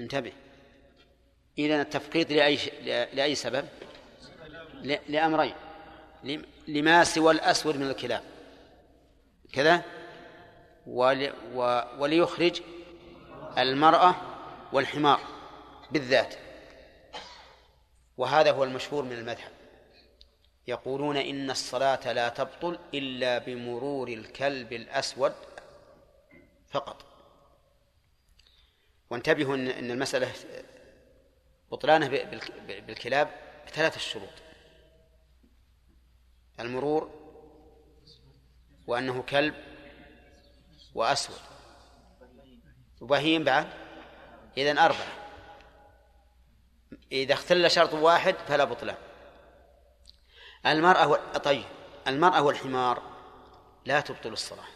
انتبه. إذا التفقيد لأي لأي سبب؟ لأمرين. لما سوى الأسود من الكلاب. كذا؟ وليخرج المرأة والحمار بالذات. وهذا هو المشهور من المذهب. يقولون إن الصلاة لا تبطل إلا بمرور الكلب الأسود فقط. وانتبهوا أن المسألة بطلانة بالكلاب بثلاثة شروط. المرور وأنه كلب وأسود. وبهيم بعد؟ إذن أربعة. إذا اختل شرط واحد فلا بطلان. المرأة. طيب. المرأة والحمار لا تبطل الصلاة.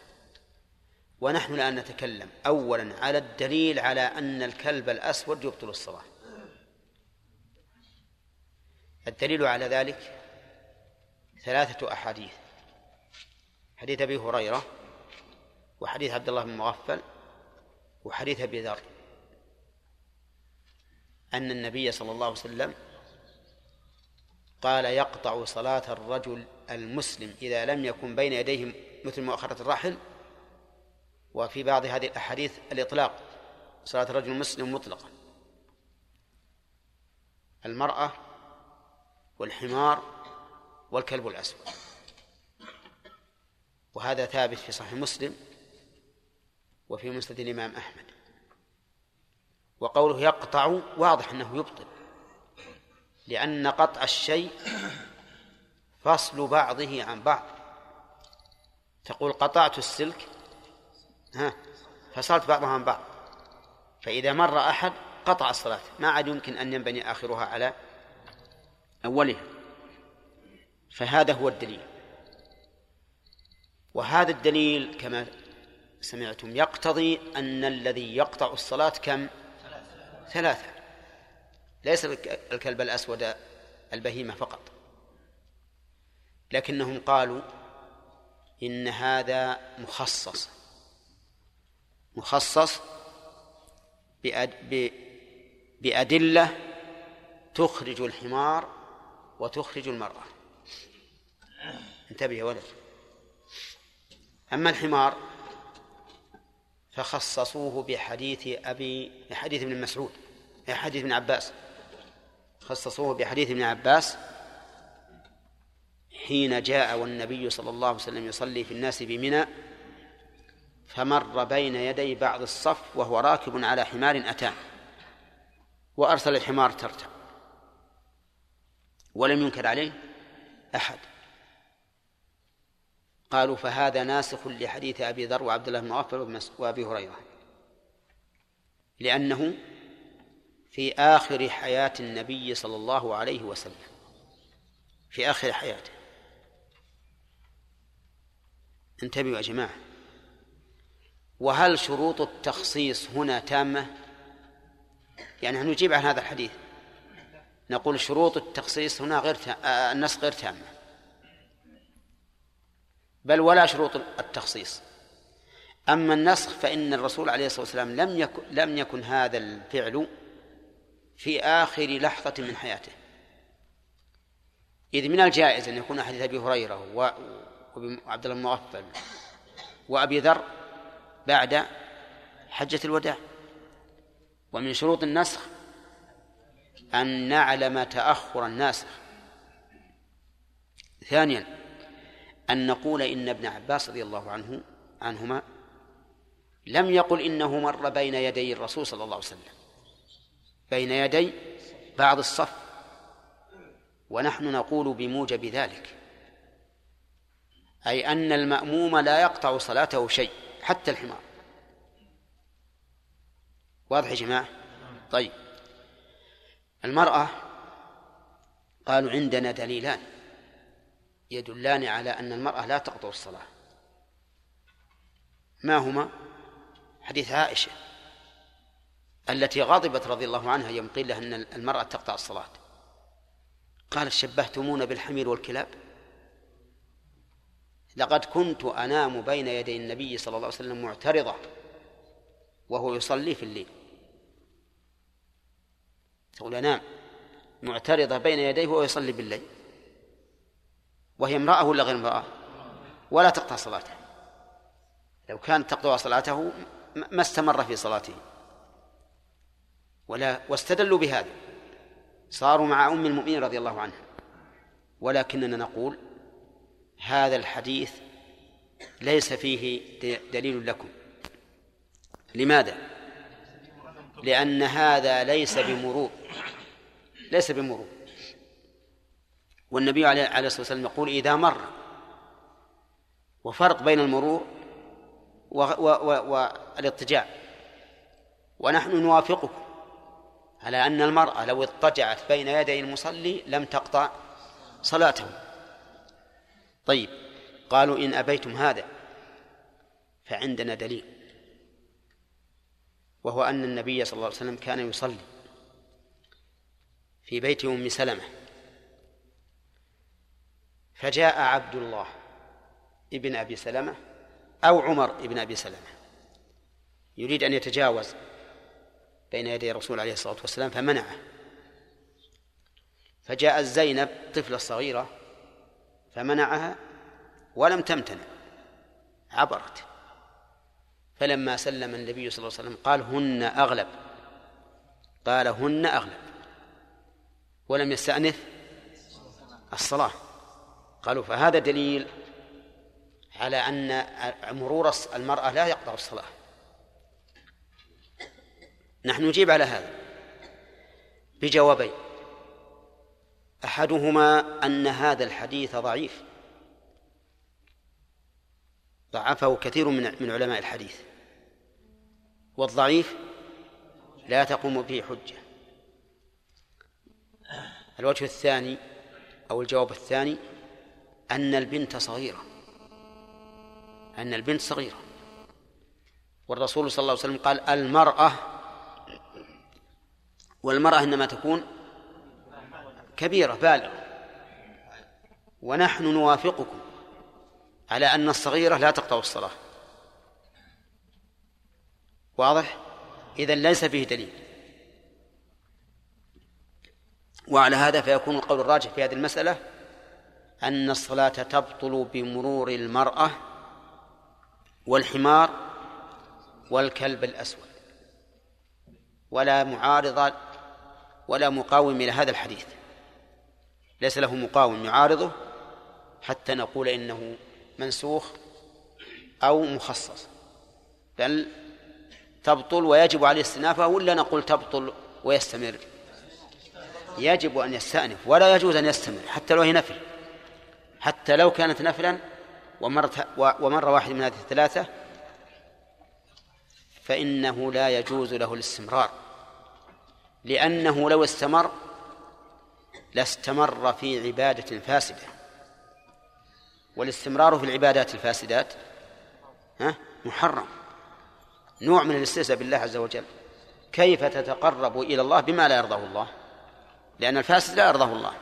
ونحن الآن نتكلم أولا على الدليل على أن الكلب الأسود يبطل الصلاة الدليل على ذلك ثلاثة أحاديث. حديث أبي هريرة وحديث عبد الله بن مغفل وحديث أبي ذر. أن النبي صلى الله عليه وسلم قال يقطع صلاة الرجل المسلم إذا لم يكن بين يديه مثل مؤخرة الرحل وفي بعض هذه الأحاديث الإطلاق صلاة الرجل المسلم مطلقا. المرأة والحمار والكلب الأسود. وهذا ثابت في صحيح مسلم وفي مسند الإمام أحمد. وقوله يقطع واضح أنه يبطل لأن قطع الشيء فصل بعضه عن بعض. تقول قطعت السلك ها فصلت بعضها عن بعض. فإذا مر أحد قطع الصلاة. ما عاد يمكن أن ينبني آخرها على أولها. فهذا هو الدليل. وهذا الدليل كما سمعتم يقتضي أن الذي يقطع الصلاة كم؟ ثلاثة. ليس الكلب الأسود البهيمة فقط. لكنهم قالوا إن هذا مخصص. مخصص بأدلة تخرج الحمار وتخرج المرأة. انتبه يا ولد. أما الحمار فخصصوه بحديث أبي بحديث ابن مسعود حديث ابن عباس. خصصوه بحديث ابن عباس حين جاء والنبي صلى الله عليه وسلم يصلي في الناس بمنى فمر بين يدي بعض الصف وهو راكب على حمار أتان وأرسل الحمار ترتع ولم ينكر عليه أحد. قالوا فهذا ناسخ لحديث أبي ذر وعبد الله بن مغفل وأبي هريرة لأنه في آخر حياة النبي صلى الله عليه وسلم. في آخر حياته. انتبهوا يا جماعة. وهل شروط التخصيص هنا تامة؟ يعني نجيب عن هذا الحديث؟ نقول شروط التخصيص هنا غير آه، النص غير تامة. بل ولا شروط التخصيص. أما النسخ فإن الرسول عليه الصلاة والسلام لم يكن لم يكن هذا الفعل في آخر لحظة من حياته. إذ من الجائز أن يكون حديث أبي هريرة وعبد الله بن مغفل وأبي ذر بعد حجة الوداع. ومن شروط النسخ أن نعلم تأخر الناسخ. ثانيا أن نقول إن ابن عباس رضي الله عنه عنهما لم يقل إنه مر بين يدي الرسول صلى الله عليه وسلم. بين يدي بعض الصف. ونحن نقول بموجب ذلك. أي أن المأموم لا يقطع صلاته شيء. حتى الحمار. واضح يا جماعة؟ طيب. المرأة قالوا عندنا دليلان يدلان على أن المرأة لا تقطع الصلاة. ما هما؟ حديث عائشة التي غضبت رضي الله عنها يوم قيل لها أن المرأة تقطع الصلاة. قالت شبهتمون بالحمير والكلاب؟ لقد كنت أنام بين يدي النبي صلى الله عليه وسلم معترضة وهو يصلي في الليل. تقول أنام معترضة بين يديه وهو يصلي بالليل. وهي امرأة ولا غير امرأة؟ ولا تقطع صلاته. لو كانت تقطع صلاته ما استمر في صلاته. ولا واستدلوا بهذا. صاروا مع أم المؤمنين رضي الله عنها. ولكننا نقول هذا الحديث ليس فيه دليل لكم. لماذا؟ لأن هذا ليس بمرور. ليس بمرور. والنبي عليه الصلاة والسلام يقول إذا مر. وفرق بين المرور والاضطجاع ونحن نوافقكم على أن المرأة لو اضطجعت بين يدي المصلي لم تقطع صلاته طيب قالوا إن أبيتم هذا فعندنا دليل وهو أن النبي صلى الله عليه وسلم كان يصلي في بيت أم سلمة. فجاء عبد الله ابن أبي سلمة أو عمر ابن أبي سلمة يريد أن يتجاوز بين يدي الرسول عليه الصلاة والسلام فمنعه. فجاءت زينب طفلة صغيرة فمنعها ولم تمتنع عبرت. فلما سلم النبي صلى الله عليه وسلم قال هن أغلب. قال هن أغلب. ولم يستأنف الصلاة. قالوا فهذا دليل على أن مرور المرأة لا يقطع الصلاة. نحن نجيب على هذا بجوابين. أحدهما أن هذا الحديث ضعيف. ضعفه كثير من من علماء الحديث. والضعيف لا تقوم به حجة. الوجه الثاني أو الجواب الثاني أن البنت صغيرة. أن البنت صغيرة. والرسول صلى الله عليه وسلم قال المرأة والمرأة إنما تكون كبيرة بالغة. ونحن نوافقكم على أن الصغيرة لا تقطع الصلاة. واضح؟ إذا ليس فيه دليل. وعلى هذا فيكون القول الراجح في هذه المسألة أن الصلاة تبطل بمرور المرأة والحمار والكلب الأسود. ولا معارض ولا مقاوم إلى هذا الحديث. ليس له مقاوم يعارضه حتى نقول إنه منسوخ أو مخصص. بل تبطل ويجب عليه استئنافها ولا نقول تبطل ويستمر؟ يجب أن يستأنف ولا يجوز أن يستمر حتى لو هي نفل. حتى لو كانت نفلا ومرت ومر واحد من هذه الثلاثة فإنه لا يجوز له الاستمرار. لأنه لو استمر لاستمر في عبادة فاسدة والاستمرار في العبادات الفاسدات ها محرم. نوع من الاستهزاء بالله عز وجل. كيف تتقرب إلى الله بما لا يرضاه الله؟ لأن الفاسد لا يرضاه الله.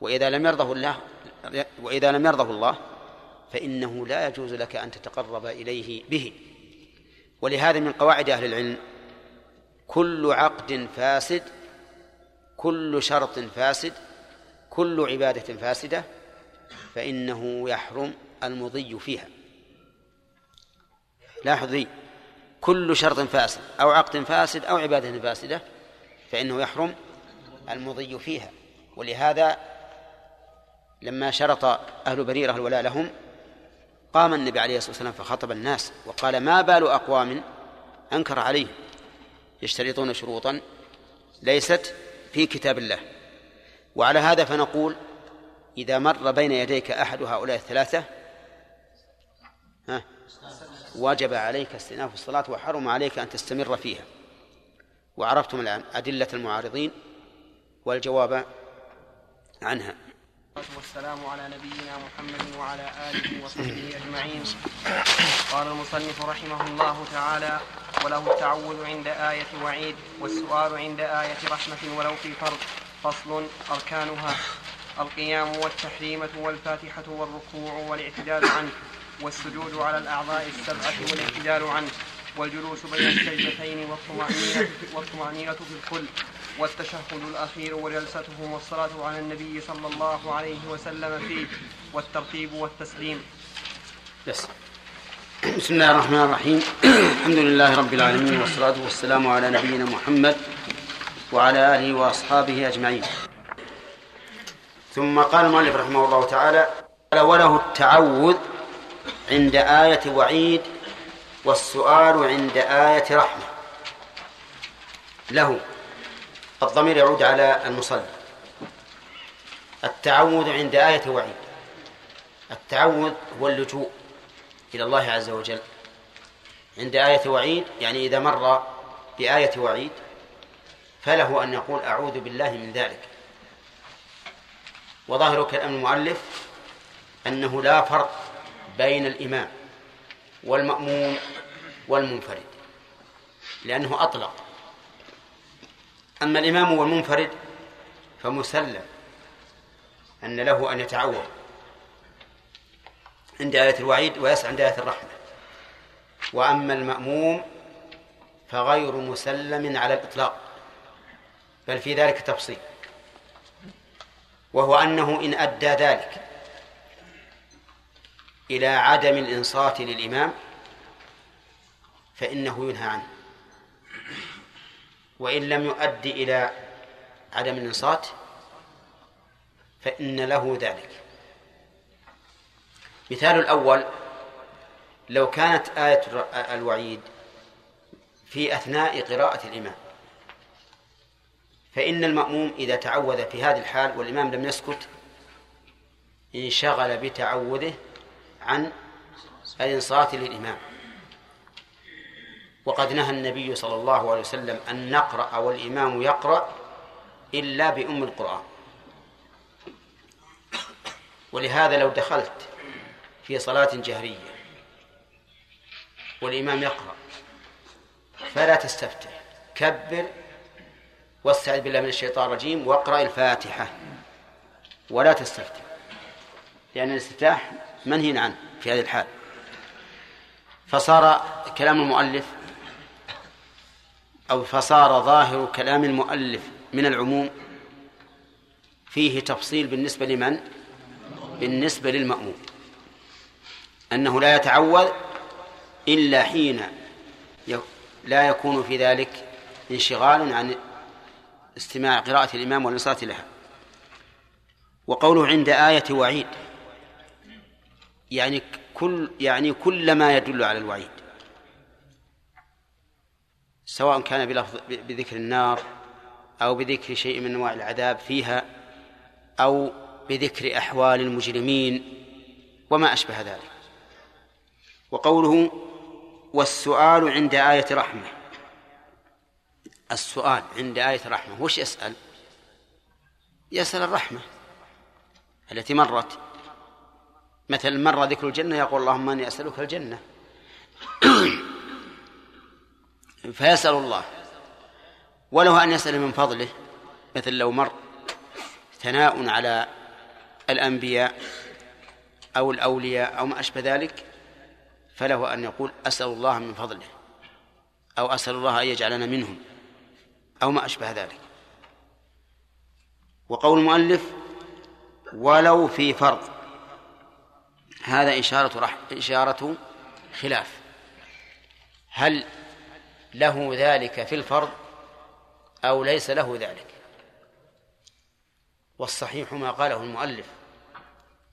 وإذا لم يرضه الله وإذا لم يرضه الله فإنه لا يجوز لك أن تتقرب إليه به. ولهذا من قواعد أهل العلم كل عقد فاسد كل شرط فاسد كل عبادة فاسدة فإنه يحرم المضي فيها. لاحظي كل شرط فاسد أو عقد فاسد أو عبادة فاسدة فإنه يحرم المضي فيها. ولهذا لما شرط أهل بريرة الولاء لهم قام النبي عليه الصلاة والسلام فخطب الناس وقال ما بال أقوام أنكر عليهم يشترطون شروطا ليست في كتاب الله. وعلى هذا فنقول إذا مر بين يديك أحد هؤلاء الثلاثة ها وجب عليك استئناف الصلاة وحرم عليك أن تستمر فيها. وعرفتم الآن أدلة المعارضين والجواب عنها. والسلام على نبينا محمد وعلى آله وصحبه أجمعين. قال المصنف رحمه الله تعالى وله التعوذ عند آية وعيد والسؤال عند آية رحمة ولو في فرض فصل أركانها القيام والتحريمة والفاتحة والركوع والاعتدال عنه والسجود على الأعضاء السبعة والاعتدال عنه والجلوس بين السجدتين والطمأنينة, والطمأنينة في الكل. والتشهد الأخير وجلسته والصلاة على النبي صلى الله عليه وسلم فيه والترتيب والتسليم. بس بسم الله الرحمن الرحيم الحمد لله رب العالمين والصلاة والسلام على نبينا محمد وعلى آله وأصحابه أجمعين ثم قال المؤلف رحمه الله تعالى وله التعوذ عند آية وعيد والسؤال عند آية رحمة له الضمير يعود على المصلي. التعوذ عند آية وعيد. التعوذ هو اللجوء إلى الله عز وجل. عند آية وعيد يعني إذا مر بآية وعيد فله أن يقول أعوذ بالله من ذلك. وظاهر كلام المؤلف أنه لا فرق بين الإمام والمأموم والمنفرد لأنه أطلق. أما الإمام والمنفرد فمسلم أن له أن يتعوض عند آية الوعيد ويسعى عند آية الرحمة. وأما المأموم فغير مسلم على الإطلاق بل في ذلك تفصيل. وهو أنه إن أدى ذلك إلى عدم الإنصات للإمام فإنه ينهى عنه. وإن لم يؤدي إلى عدم الإنصات فإن له ذلك. مثال الأول لو كانت آية الوعيد في أثناء قراءة الإمام فإن المأموم إذا تعوذ في هذه الحال والإمام لم يسكت انشغل بتعوذه عن الإنصات للإمام. وقد نهى النبي صلى الله عليه وسلم أن نقرأ والإمام يقرأ إلا بأم القرآن. ولهذا لو دخلت في صلاة جهرية والإمام يقرأ فلا تستفتح كبر واستعذ بالله من الشيطان الرجيم واقرأ الفاتحة ولا تستفتح لأن الاستفتاح منهي عنه في هذه الحال. فصار كلام المؤلف أو فصار ظاهر كلام المؤلف من العموم فيه تفصيل بالنسبة لمن؟ بالنسبة للمأموم. أنه لا يتعوذ إلا حين لا يكون في ذلك انشغال عن استماع قراءة الإمام والإنصات لها. وقوله عند آية وعيد يعني كل يعني كل ما يدل على الوعيد. سواء كان بلفظ بذكر النار أو بذكر شيء من أنواع العذاب فيها أو بذكر أحوال المجرمين وما أشبه ذلك. وقوله والسؤال عند آية رحمة. السؤال عند آية رحمة. وش يسأل؟ يسأل الرحمة التي مرت. مثل مر ذكر الجنة يقول اللهم أني أسألك الجنة. فيسأل الله. وله أن يسأل من فضله مثل لو مر ثناء على الأنبياء أو الأولياء أو ما أشبه ذلك فله أن يقول أسأل الله من فضله أو أسأل الله أن يجعلنا منهم أو ما أشبه ذلك. وقول المؤلف ولو في فرض. هذا إشارة رح... إشارة خلاف. هل له ذلك في الفرض أو ليس له ذلك. والصحيح ما قاله المؤلف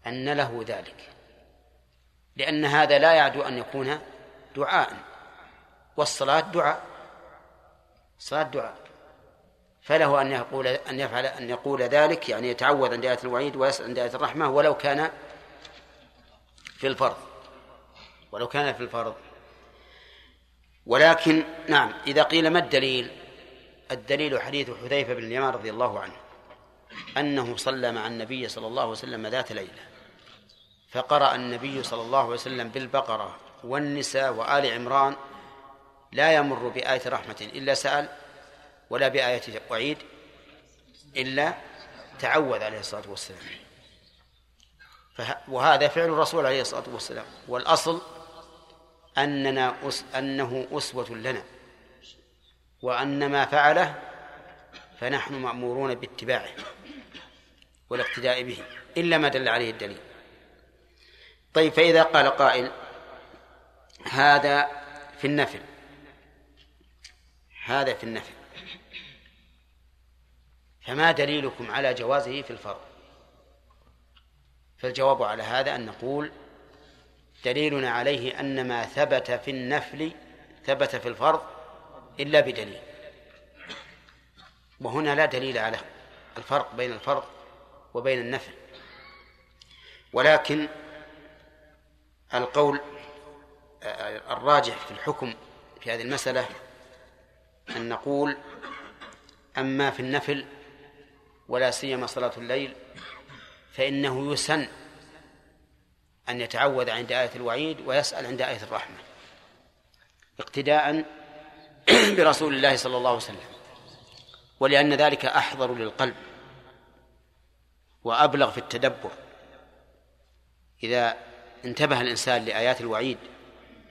أن له ذلك لأن هذا لا يعدو أن يكون دعاء والصلاة دعاء صلاة دعاء. فله أن يقول أن يفعل أن يقول ذلك يعني يتعوذ عند آية الوعيد ويسأل عند آية الرحمة ولو كان في الفرض ولو كان في الفرض. ولكن نعم إذا قيل ما الدليل؟ الدليل حديث حذيفة بن اليمان رضي الله عنه أنه صلى مع النبي صلى الله عليه وسلم ذات ليلة فقرأ النبي صلى الله عليه وسلم بالبقرة والنساء وآل عمران لا يمر بآية رحمة إلا سأل ولا بآية وعيد إلا تعوذ عليه الصلاة والسلام. وهذا فعل الرسول عليه الصلاة والسلام والأصل أننا أس أنه أسوة لنا. وأن ما فعله فنحن مأمورون باتباعه والاقتداء به إلا ما دل عليه الدليل. طيب فإذا قال قائل هذا في النفل هذا في النفل فما دليلكم على جوازه في الفرض؟ فالجواب على هذا أن نقول دليلنا عليه أن ما ثبت في النفل ثبت في الفرض إلا بدليل. وهنا لا دليل على الفرق بين الفرض وبين النفل. ولكن القول الراجح في الحكم في هذه المسألة أن نقول أما في النفل ولا سيما صلاة الليل فإنه يسن أن يتعوذ عند آية الوعيد ويسأل عند آية الرحمة اقتداء برسول الله صلى الله عليه وسلم. ولأن ذلك أحضر للقلب وأبلغ في التدبر. إذا انتبه الإنسان لآيات الوعيد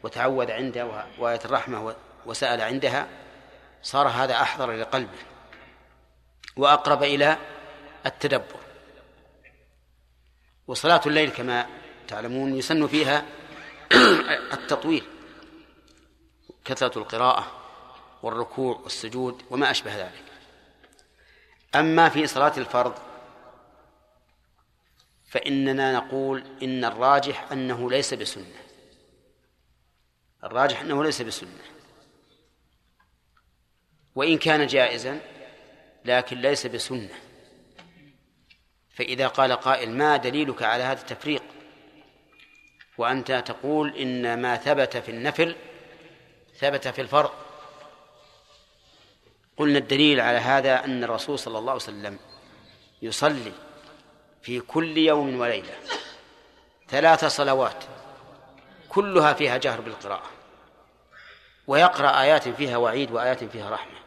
وتعود عندها وآية الرحمة وسأل عندها صار هذا أحضر لقلبه وأقرب إلى التدبر. وصلاة الليل كما تعلمون يسن فيها التطويل كثرة القراءة والركوع والسجود وما أشبه ذلك. أما في صلاة الفرض فإننا نقول إن الراجح أنه ليس بسنة. الراجح أنه ليس بسنة. وإن كان جائزا لكن ليس بسنة. فإذا قال قائل ما دليلك على هذا التفريق؟ وأنت تقول إن ما ثبت في النفل ثبت في الفرض. قلنا الدليل على هذا أن الرسول صلى الله عليه وسلم يصلي في كل يوم وليلة ثلاث صلوات كلها فيها جهر بالقراءة ويقرأ آيات فيها وعيد وآيات فيها رحمة.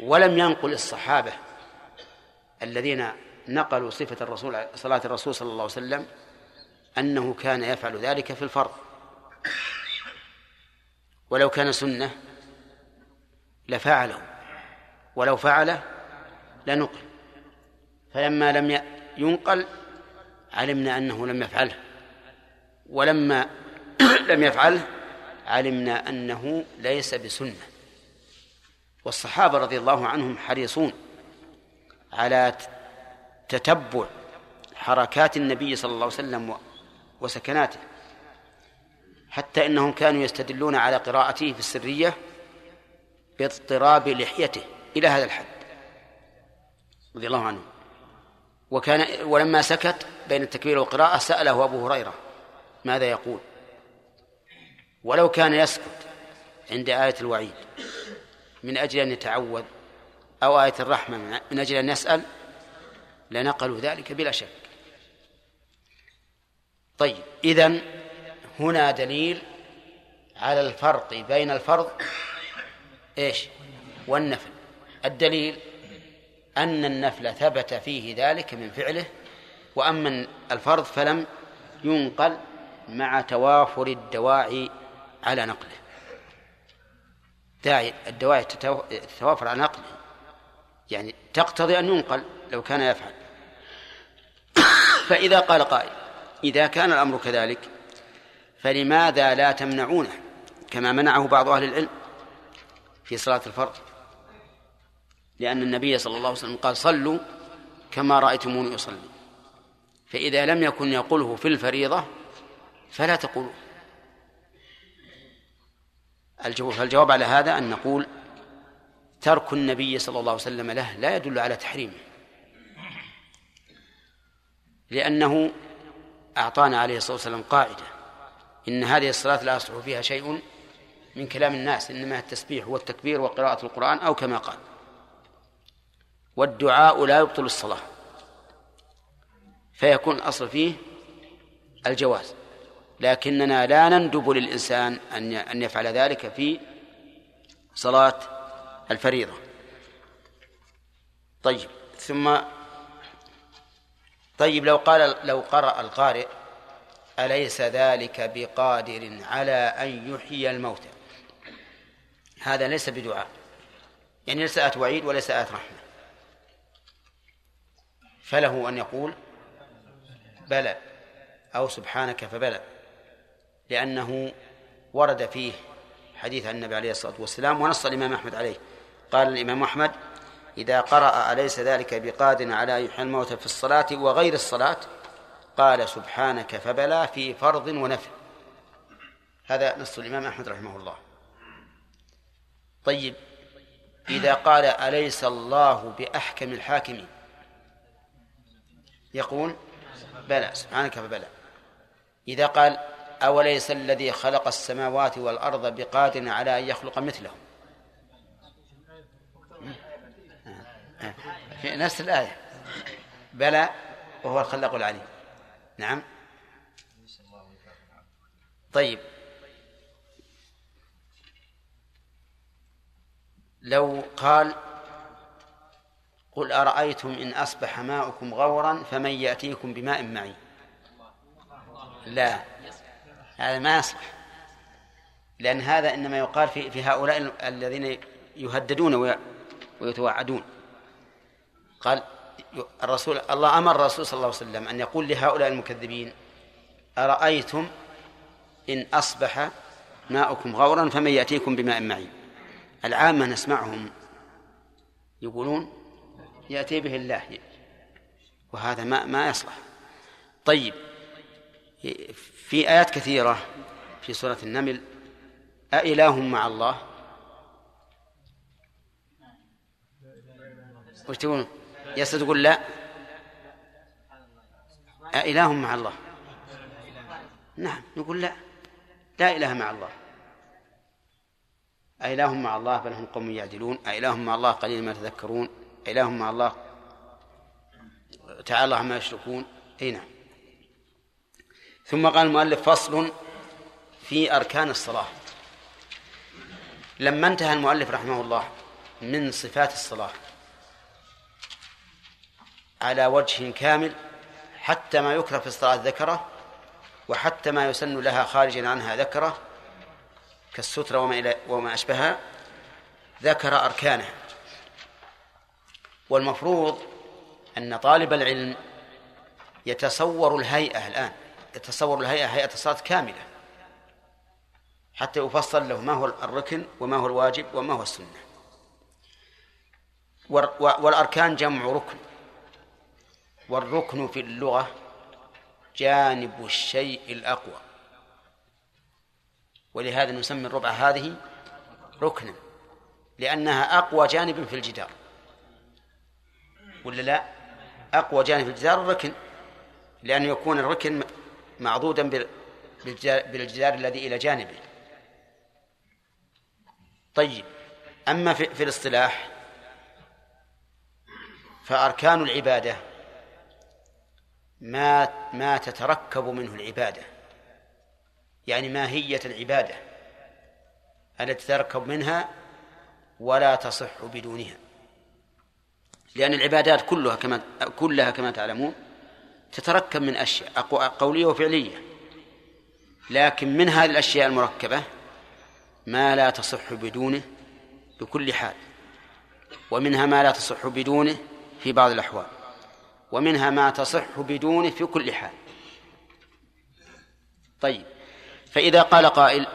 ولم ينقل الصحابة الذين نقلوا صفة الرسول صلاة الرسول صلى الله عليه وسلم أنه كان يفعل ذلك في الفرض. ولو كان سنة لفعله ولو فعله لنقل. فلما لم ينقل علمنا أنه لم يفعله. ولما لم يفعله علمنا أنه ليس بسنة. والصحابة رضي الله عنهم حريصون على تتبع حركات النبي صلى الله عليه وسلم وسكناته حتى إنهم كانوا يستدلون على قراءته في السرية باضطراب لحيته إلى هذا الحد رضي الله عنه. وكان ولما سكت بين التكبير والقراءة سأله أبو هريرة ماذا يقول؟ ولو كان يسكت عند آية الوعيد من أجل أن يتعوذ أو آية الرحمة من أجل أن يسأل لنقلوا ذلك بلا شك. طيب إذن هنا دليل على الفرق بين الفرض إيش؟ والنفل. الدليل أن النفل ثبت فيه ذلك من فعله وأما الفرض فلم ينقل مع توافر الدواعي على نقله. داعي الدواعي تتوافر على نقله. يعني تقتضي أن ينقل لو كان يفعل. فإذا قال قائل إذا كان الأمر كذلك فلماذا لا تمنعونه؟ كما منعه بعض أهل العلم في صلاة الفرض. لأن النبي صلى الله عليه وسلم قال صلوا كما رأيتموني أصلي. فإذا لم يكن يقوله في الفريضة فلا الجواب فالجواب على هذا أن نقول ترك النبي صلى الله عليه وسلم له لا يدل على تحريمه. لأنه أعطانا عليه الصلاة والسلام قاعدة. إن هذه الصلاة لا يصلح فيها شيء من كلام الناس إنما التسبيح والتكبير وقراءة القرآن أو كما قال. والدعاء لا يبطل الصلاة. فيكون الأصل فيه الجواز. لكننا لا نندب للإنسان أن أن يفعل ذلك في صلاة الفريضة. طيب ثم طيب لو قال لو قرأ القارئ أليس ذلك بقادر على أن يحيي الموتى؟ هذا ليس بدعاء. يعني ليس آية وعيد وليس آية رحمة. فله أن يقول بلى أو سبحانك فبلى. لأنه ورد فيه حديث عن النبي عليه الصلاة والسلام ونص الإمام أحمد عليه. قال الإمام أحمد إذا قرأ أليس ذلك بقادر على يحيي الموتى في الصلاة وغير الصلاة؟ قال سبحانك فبلى في فرض ونفل هذا نص الإمام أحمد رحمه الله. طيب إذا قال أليس الله بأحكم الحاكمين؟ يقول بلى سبحانك فبلى. إذا قال أوليس الذي خلق السماوات والأرض بقادر على أن يخلق مثلهم؟ في نفس الآية. بلى وهو الخلاق العليم. نعم. طيب. لو قال قل أرأيتم إن أصبح ماؤكم غورا فمن يأتيكم بماء معين. لا. هذا ما يصح. لأن هذا إنما يقال في هؤلاء الذين يهددون ويتوعدون. قال الرسول الله أمر الرسول صلى الله عليه وسلم أن يقول لهؤلاء المكذبين أرأيتم إن أصبح ماؤكم غورا فمن يأتيكم بماء معين؟ العامة نسمعهم يقولون يأتي به الله وهذا ما ما يصلح. طيب في آيات كثيرة في سورة النمل أإله مع الله؟ وش تقولون؟ ياسر تقول لا. أإله مع الله. نعم نقول لا. لا إله مع الله. أإله مع الله بل هم قوم يعدلون. أإله مع الله قليلا ما تذكرون أإله مع الله تعالى عما يشركون. أي نعم. ثم قال المؤلف فصل في أركان الصلاة. لما انتهى المؤلف رحمه الله من صفات الصلاة على وجه كامل حتى ما يكره في الصلاة ذكره وحتى ما يسن لها خارجا عنها ذكره كالسترة وما, إلى وما أشبهها ذكر أركانها. والمفروض أن طالب العلم يتصور الهيئة الآن يتصور الهيئة هيئة الصلاة كاملة حتى يفصل له ما هو الركن وما هو الواجب وما هو السنة. والأركان جمع ركن. والركن في اللغة جانب الشيء الأقوى. ولهذا نسمي الربع هذه ركنا لأنها أقوى جانب في الجدار. ولا لا؟ أقوى جانب في الجدار الركن لأن يكون الركن معضودا بالجدار الذي إلى جانبه. طيب أما في, في الاصطلاح فأركان العبادة ما ما تتركب منه العبادة. يعني ماهية العبادة التي تتركب منها ولا تصح بدونها. لأن العبادات كلها كما كلها كما تعلمون تتركب من أشياء قولية وفعلية. لكن من هذه الأشياء المركبة ما لا تصح بدونه بكل حال. ومنها ما لا تصح بدونه في بعض الأحوال. ومنها ما تصح بدونه في كل حال. طيب فإذا قال قائل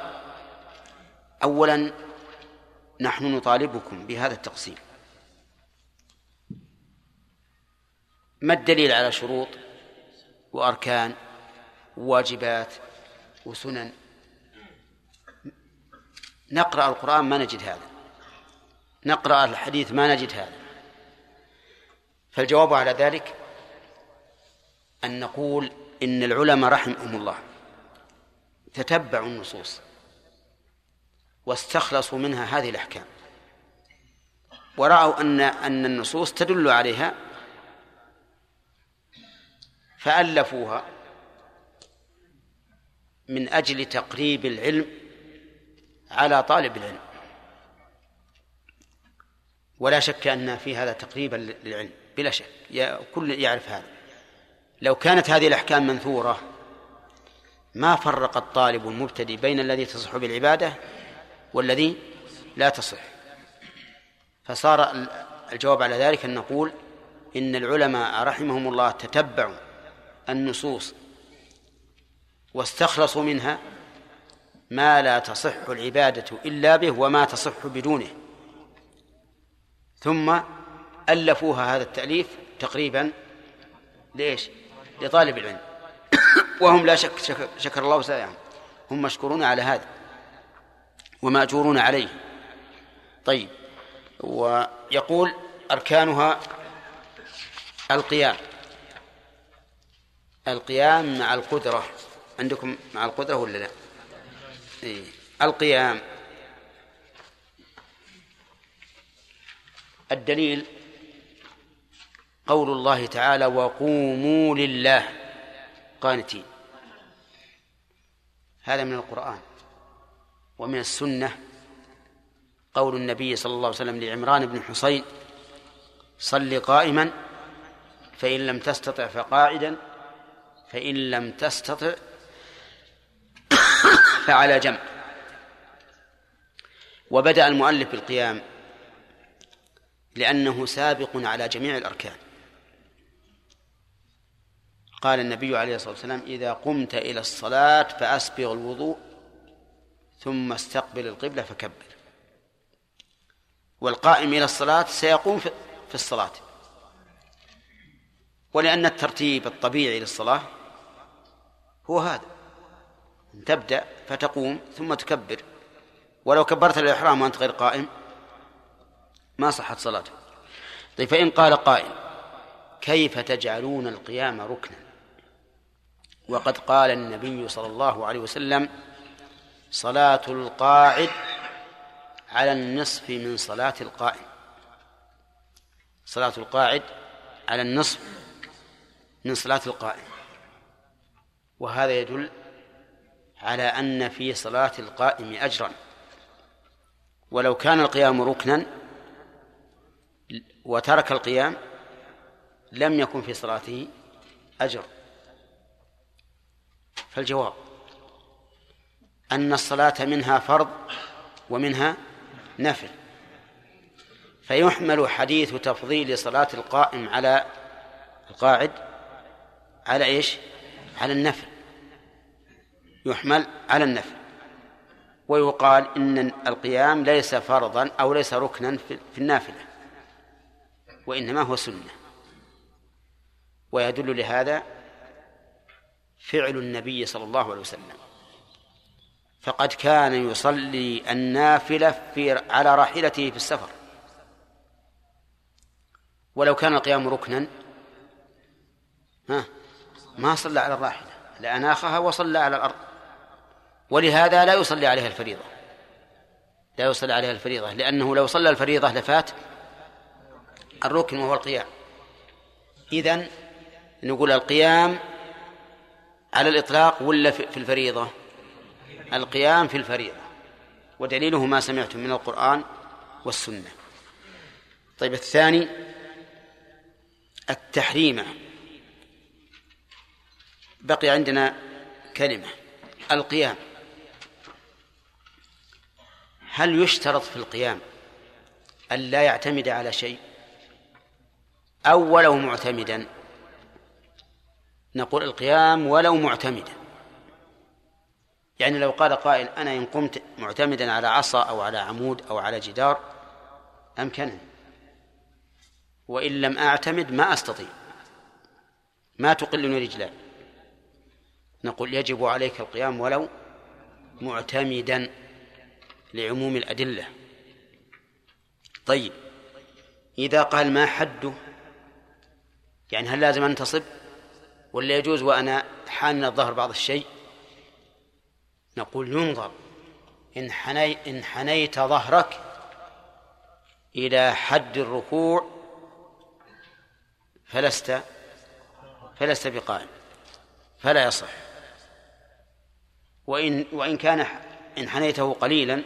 أولا نحن نطالبكم بهذا التقسيم. ما الدليل على شروط وأركان وواجبات وسنن؟ نقرأ القرآن ما نجد هذا. نقرأ الحديث ما نجد هذا. فالجواب على ذلك أن نقول إن العلماء رحمهم الله تتبعوا النصوص واستخلصوا منها هذه الأحكام ورأوا أن أن النصوص تدل عليها فألفوها من أجل تقريب العلم على طالب العلم. ولا شك أن في هذا تقريبا للعلم بلا شك كل يعرف هذا. لو كانت هذه الأحكام منثورة ما فرق الطالب المبتدئ بين الذي تصح بالعبادة والذي لا تصح فصار الجواب على ذلك أن نقول إن العلماء رحمهم الله تتبعوا النصوص واستخلصوا منها ما لا تصح العبادة إلا به وما تصح بدونه ثم ألفوها هذا التأليف تقريبا ليش؟ لطالب العلم. وهم لا شك شكر, الله سعيهم. هم مشكورون على هذا. ومأجورون عليه. طيب. ويقول أركانها القيام. القيام مع القدرة. عندكم مع القدرة ولا لا؟ إيه. القيام. الدليل قول الله تعالى وقوموا لله. قانتين. هذا من القرآن ومن السنة قول النبي صلى الله عليه وسلم لعمران بن حصين صل قائما فإن لم تستطع فقاعدا فإن لم تستطع فعلى جنب. وبدأ المؤلف بالقيام لأنه سابق على جميع الأركان. قال النبي عليه الصلاة والسلام إذا قمت إلى الصلاة فأسبغ الوضوء ثم استقبل القبلة فكبر. والقائم إلى الصلاة سيقوم في الصلاة. ولأن الترتيب الطبيعي للصلاة هو هذا. تبدأ فتقوم ثم تكبر. ولو كبرت الإحرام وأنت غير قائم ما صحت صلاته. طيب فإن قال قائل كيف تجعلون القيام ركنا؟ وقد قال النبي صلى الله عليه وسلم صلاة القاعد على النصف من صلاة القائم. صلاة القاعد على النصف من صلاة القائم. وهذا يدل على أن في صلاة القائم أجرا. ولو كان القيام ركنا وترك القيام لم يكن في صلاته أجر. فالجواب أن الصلاة منها فرض ومنها نفل. فيحمل حديث تفضيل صلاة القائم على القاعد على إيش؟ على النفل. يحمل على النفل. ويقال إن القيام ليس فرضا أو ليس ركنا في النافلة وإنما هو سنة. ويدل لهذا فعل النبي صلى الله عليه وسلم. فقد كان يصلي النافلة في على راحلته في السفر. ولو كان القيام ركنا ها ما صلى على الراحلة لأناخها وصلى على الأرض. ولهذا لا يصلي عليها الفريضة. لا يصلي عليها الفريضة لأنه لو صلى الفريضة لفات الركن وهو القيام. إذن نقول القيام على الإطلاق ولا في الفريضة؟ القيام في الفريضة. ودليله ما سمعتم من القرآن والسنة. طيب الثاني التحريمة بقي عندنا كلمة القيام. هل يشترط في القيام أن لا يعتمد على شيء أو ولو معتمدا؟ نقول القيام ولو معتمدا. يعني لو قال قائل أنا إن قمت معتمدا على عصا أو على عمود أو على جدار أمكنني وإن لم أعتمد ما أستطيع. ما تقلني رجلان نقول يجب عليك القيام ولو معتمدا لعموم الأدلة. طيب إذا قال ما حده يعني هل لازم أنتصب ولا يجوز وأنا حان الظهر بعض الشيء؟ نقول ينظر. إن, حني إن حنيت ظهرك إلى حد الركوع فلست فلست بقائم فلا يصح. وإن وإن كان إن حنيته قليلا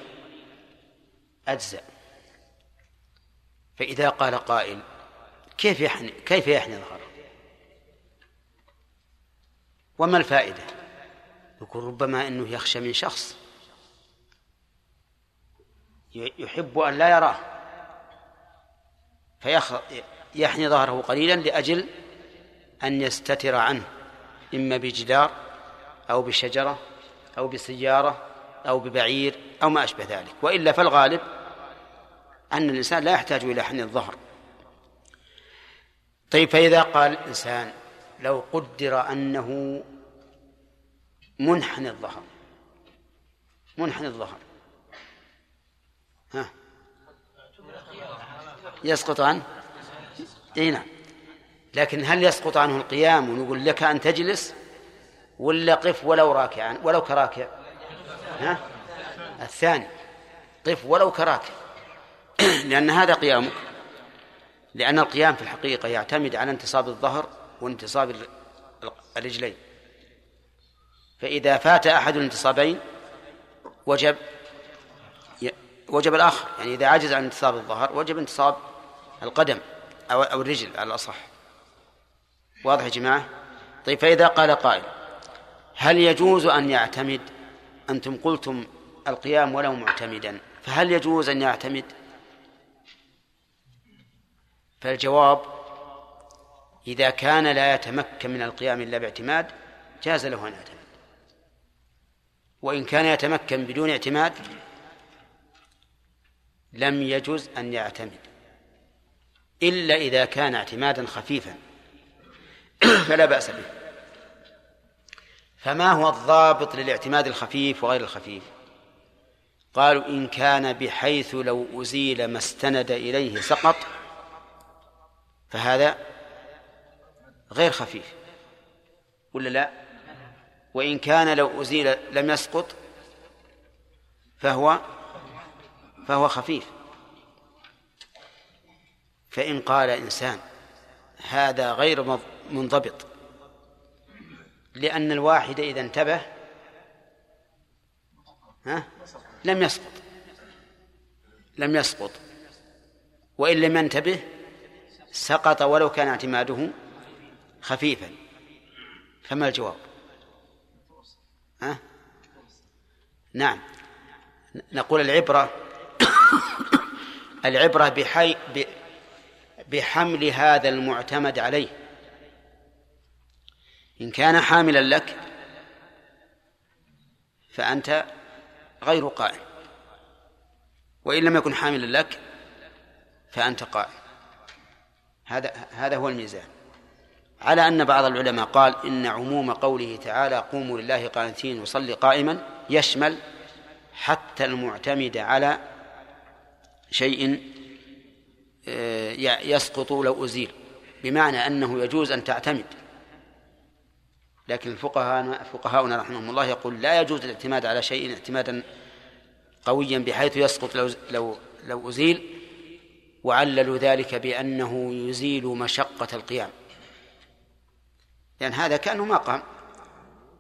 أجزأ. فإذا قال قائل كيف يحني كيف يحني ظهره وما الفائدة؟ يقول ربما أنه يخشى من شخص يحب أن لا يراه فيحني ظهره قليلا لأجل أن يستتر عنه إما بجدار أو بشجرة أو بسيارة أو ببعير أو ما أشبه ذلك وإلا فالغالب أن الإنسان لا يحتاج إلى حن الظهر. طيب فإذا قال الإنسان لو قدر أنه منحن الظهر. منحن الظهر. ها؟ يسقط عنه؟ إي نعم. لكن هل يسقط عنه القيام ونقول لك أن تجلس؟ ولا قف ولو راكعا ولو كراكع؟ ها؟ الثاني قف ولو كراكع. لأن هذا قيامك. لأن القيام في الحقيقة يعتمد على انتصاب الظهر وانتصاب الرجلين. فإذا فات أحد الانتصابين وجب وجب الآخر. يعني إذا عجز عن انتصاب الظهر وجب انتصاب القدم أو أو الرجل على الأصح. واضح يا جماعة؟ طيب فإذا قال قائل هل يجوز أن يعتمد؟ أنتم قلتم القيام ولو معتمدا فهل يجوز أن يعتمد؟ فالجواب إذا كان لا يتمكن من القيام إلا باعتماد جاز له أن يعتمد. وإن كان يتمكن بدون اعتماد لم يجز أن يعتمد. إلا إذا كان اعتمادا خفيفا فلا بأس به. فما هو الضابط للاعتماد الخفيف وغير الخفيف؟ قالوا إن كان بحيث لو أزيل ما استند إليه سقط فهذا غير خفيف. ولا لا؟ وإن كان لو أزيل لم يسقط فهو فهو خفيف. فإن قال إنسان هذا غير منضبط لأن الواحد إذا انتبه ها؟ لم يسقط. لم يسقط. وإن لم ينتبه سقط ولو كان اعتماده خفيفا. فما الجواب؟ ها؟ نعم. نقول العبرة العبرة بحي بحمل هذا المعتمد عليه. إن كان حاملا لك فأنت غير قائم وإن لم يكن حاملا لك فأنت قائم هذا هذا هو الميزان. على أن بعض العلماء قال إن عموم قوله تعالى قوموا لله قانتين وصل قائما يشمل حتى المعتمد على شيء آه، يسقط لو أزيل بمعنى أنه يجوز أن تعتمد. لكن الفقهاء فقهاؤنا رحمهم الله يقول لا يجوز الاعتماد على شيء اعتمادا قويا بحيث يسقط لو لو لو أزيل وعللوا ذلك بأنه يزيل مشقة القيام. لأن هذا كأنه ما قام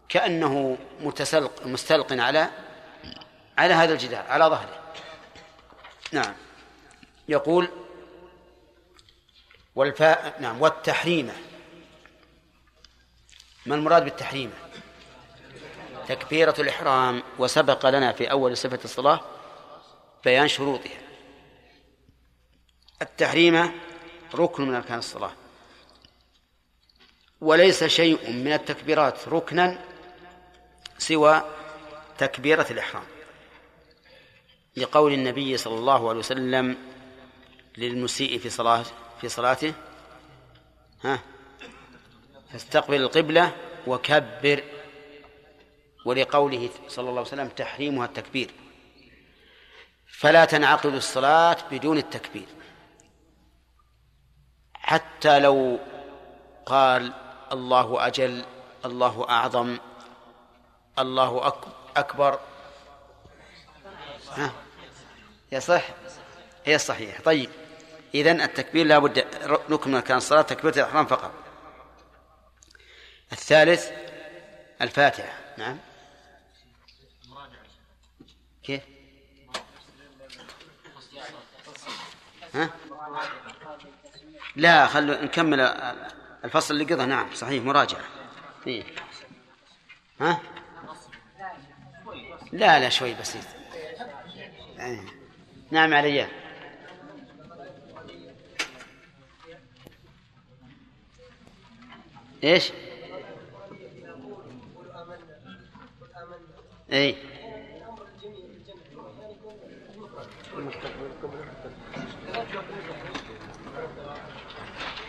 كأنه متسلق مستلق على على هذا الجدار على ظهره. نعم. يقول والفاء نعم والتحريمة. ما المراد بالتحريمة؟ تكبيرة الإحرام وسبق لنا في أول صفة الصلاة بيان شروطها. التحريمة ركن من أركان الصلاة. وليس شيء من التكبيرات ركنا سوى تكبيرة الإحرام. لقول النبي صلى الله عليه وسلم للمسيء في صلاة في صلاته ها فاستقبل القبلة وكبر. ولقوله صلى الله عليه وسلم تحريمها التكبير. فلا تنعقد الصلاة بدون التكبير. حتى لو قال الله أجل الله أعظم الله أكبر. ها؟ يصح هي الصحيح طيب إذن التكبير لا بد ركن كان الصلاة تكبيرة الإحرام فقط. الثالث الفاتحة. نعم. كيف؟ ها؟ لا خلوا نكمل. الفصل اللي قضى نعم صحيح مراجعة إيه؟ ها؟ لا لا شوي بسيط يعني، نعم علي إيش؟ اي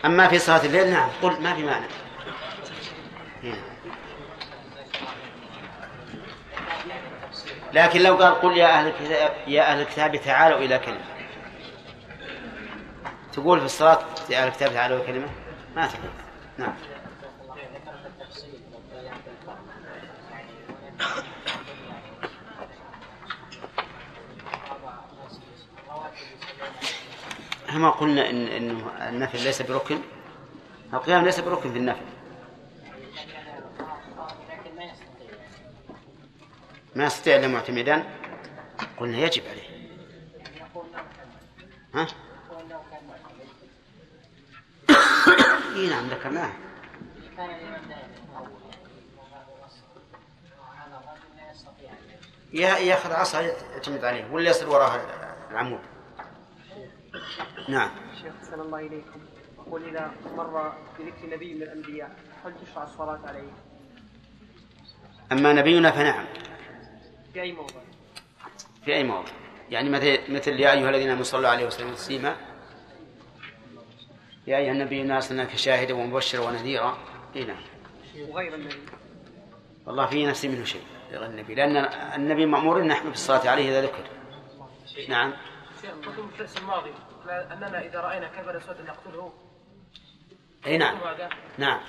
أما في صلاة الليل نعم. قل ما في معنى. لكن لو قال قل يا أهل الكتاب يا أهل الكتاب تعالوا إلى كلمة. تقول في الصلاة يا أهل الكتاب تعالوا إلى كلمة؟ ما تقول. نعم. ما قلنا إن إنه النفل ليس بركن القيام ليس بركن في النفل. ما يستطيع إلا معتمدا؟ قلنا يجب عليه. ها؟ إي نعم ذكرناه. ياخذ عصا يعتمد عليه ولا يصل وراء العمود؟ نعم. شيخ أحسن الله إليكم. أقول إذا مر بذكر نبي من الأنبياء هل تشرع الصلاة عليه؟ أما نبينا فنعم. في أي موضع؟ في أي موضع؟ يعني مثل مثل يا أيها الذين آمنوا صلوا عليه وسلموا تسليما. يا أيها النبي إنا أرسلناك شاهدا ومبشرا ونذيرا. إي نعم. وغير النبي. والله في نفسي منه شيء غير النبي لأن النبي مأمور نحن بالصلاة عليه إذا ذكر. نعم. الماضي. أننا إذا رأينا كبر أسود نقتله. أي نعم. نعم.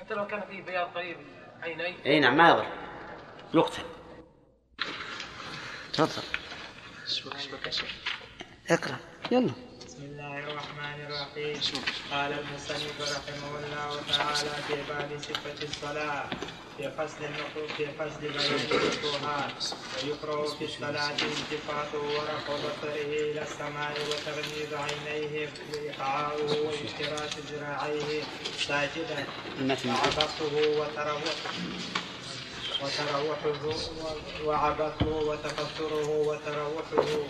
حتى لو كان فيه بياض قريب عيني. أي نعم ما يضر. يقتل. تفضل. اقرأ. يلا. بسم الله الرحمن الرحيم. قال المصنف رحمه الله تعالى في باب صفة الصلاة في فصل في فصل بيان النقوهات ويقرأ في الصلاة التفاته ورفع بصره إلى السماء وتغميض عينيه وإيقاعه واشتراك ذراعيه ساجدا. وعبقه وتروحه وتروحه وعبثه وتفكره وتروحه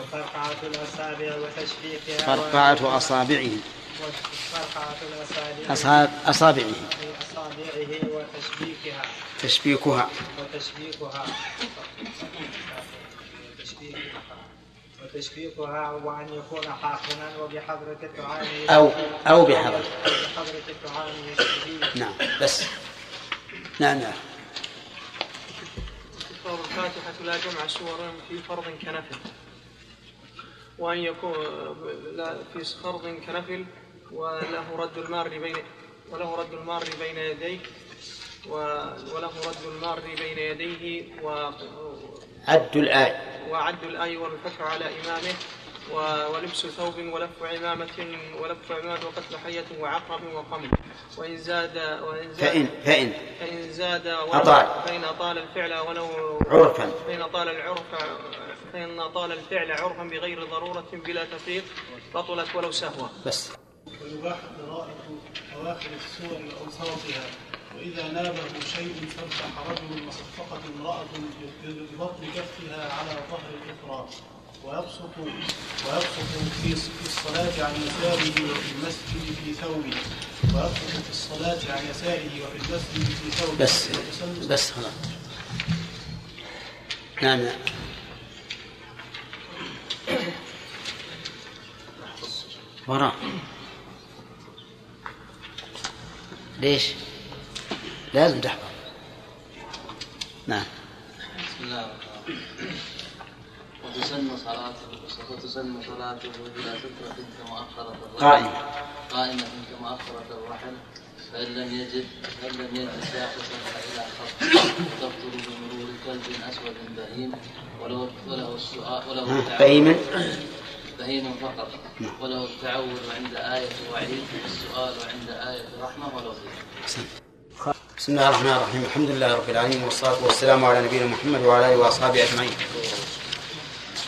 وفرقعة الأصابع وتشبيكها فرقعة أصابعه. وفرقعة الأصابع أصاب أصابعه. أصابعه وتشبيكها تشبيكها وتشبيكها وتشبيكها وأن يكون حاقنا وبحضرة الطعام أو أو بحضرة. بحضرة الطعام نعم بس. نعم نعم. الفاتحة لا جمع سور في فرض كنفل وأن يكون لا في فرض كنفل وله رد المار بين وله رد المار بين يديه وله رد المار بين يديه و عد الآية وعد الآية والفتح على إمامه ولبس ثوب ولف عمامة ولف عمامة وقتل حية وعقرب وقمل وإن زاد وإن زاد فإن فإن. فإن زاد أطال. فإن أطال الفعل ولو عرفا. فإن أطال العرف فإن أطال الفعل عرفا بغير ضرورة بلا تفريط بطلت ولو سهوا بس. ويباح قراءة أواخر السور وأوساطها وإذا نابه شيء سبح رجل وصفقت امرأة ببطن كفها على ظهر الأخرى ويبسط ويبسط في في الصلاة عن يساره وفي المسجد في ثوبه. ويبسط في الصلاة عن يساره وفي المسجد في ثوبه. بس. بس خلاص نعم نعم. وراء ليش؟ لازم تحفظ. نعم. بسم الله الرحمن الرحيم وتسن صلاته وتسن صلاته إلى سترة الرحل. قائمة. قائمة كما أخرت الرحل. فإن لم يجد فإن لم يجد ساقطا فإلى خط تبطل بمرور كلب أسود بهيم وله وله السؤال وله بهيم بهيم فقط وله التعوذ عند آية وعيد والسؤال عند آية رحمة ولو فيه بسم الله الرحمن الرحيم. الحمد لله رب العالمين والصلاة والسلام على نبينا محمد وعلى آله وأصحابه أجمعين.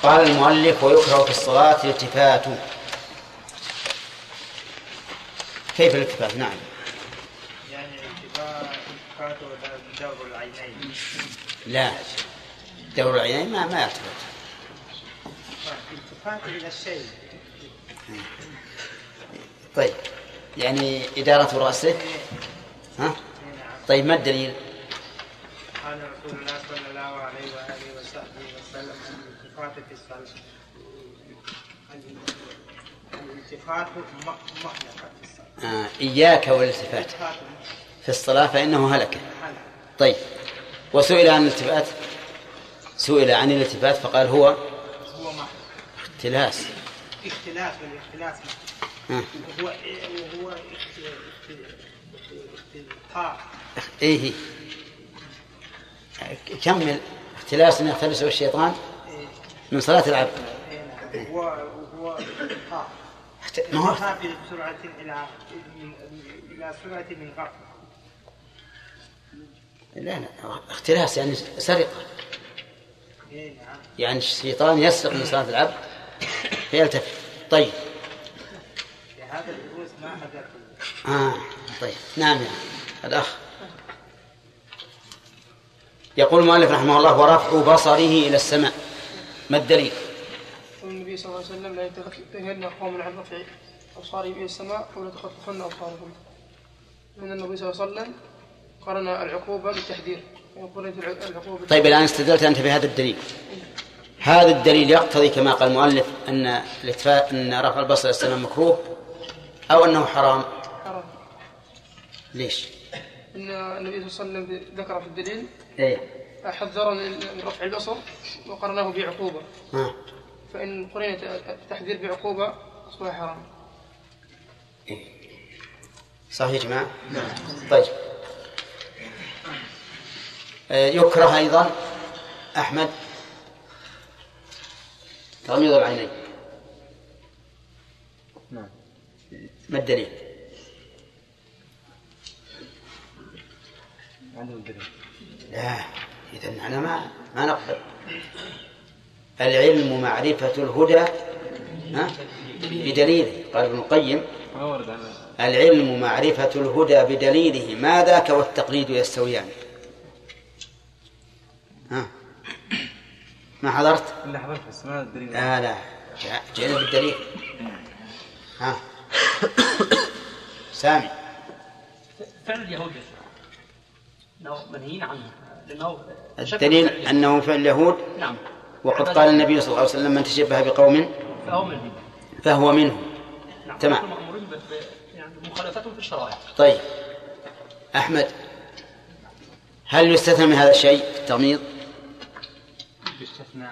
قال المؤلف ويكره في الصلاة الالتفات. كيف الالتفات؟ نعم. يعني التفات التفات دور العينين. لا. دور العينين ما ما التفات الشيء طيب يعني إدارة رأسه ها؟ طيب ما الدليل؟ قال رسول الله صلى الله عليه وصحبه وسلم الالتفات في الصلاه الالتفات م- محدثه في الصلاة. آه. إياك والالتفات. الالتفات في الصلاة فإنه هلك. محدث. طيب وسئل عن الالتفات سئل عن الالتفات فقال هو هو محدث اختلاس اختلاف والاختلاف آه. وهو وهو اخت- اخت- اختلاف إيه. هي. كمل. اختلاس يختلسه الشيطان من صلاة العبد. هو هو اخت- ما هو إلى من- إلى سرعة من غفله لا لا اختلاس يعني سرقة. يعني الشيطان يسرق من صلاة العبد فيلتفت. طيب. هذا ما آه طيب. نعم يا الأخ. يقول المؤلف رحمه الله ورفع بصره إلى السماء. ما الدليل؟ والنبي صلى الله عليه وسلم لا يتخذن قوم عن رفع أبصارهم إلى السماء ولا تخطفن أبصارهم. من النبي صلى الله عليه وسلم قرن العقوبة بالتحذير. العقوبة طيب الآن استدلت أنت بهذا الدليل. هذا الدليل يقتضي كما قال المؤلف أن الاتفاء أن رفع البصر السماء مكروه أو أنه حرام. حرام. ليش؟ إن النبي صلى الله عليه وسلم ذكر في الدليل إيه. حذر من رفع البصر وقرناه بعقوبة. ها. فإن قرنت التحذير بعقوبة أصبح حرام صحيح يا جماعة؟ طيب. آه، يكره أيضا أحمد. تغميض العينين نعم. ما الدليل؟ عندهم دليل. لا إذا أنا ما ما نقبل العلم معرفة الهدى ها؟ بدليله قال ابن القيم. العلم معرفة الهدى بدليله ما ذاك والتقليد يستويان. ها. ما حضرت؟ إلا حضرت بس ما الدليل لا لا. جئنا بالدليل ها. سامي. فعل اليهود. إنه منهيين عنه. لأنه الدليل أنه فعل اليهود؟ نعم. وقد قال النبي صلى الله عليه وسلم من تشبه بقوم فهو منهم. فهو منهم. نعم. تمام. مأمورين يعني بمخالفتهم في الشرائع. طيب. أحمد هل يستثنى من هذا الشيء التغميض؟ يستثنى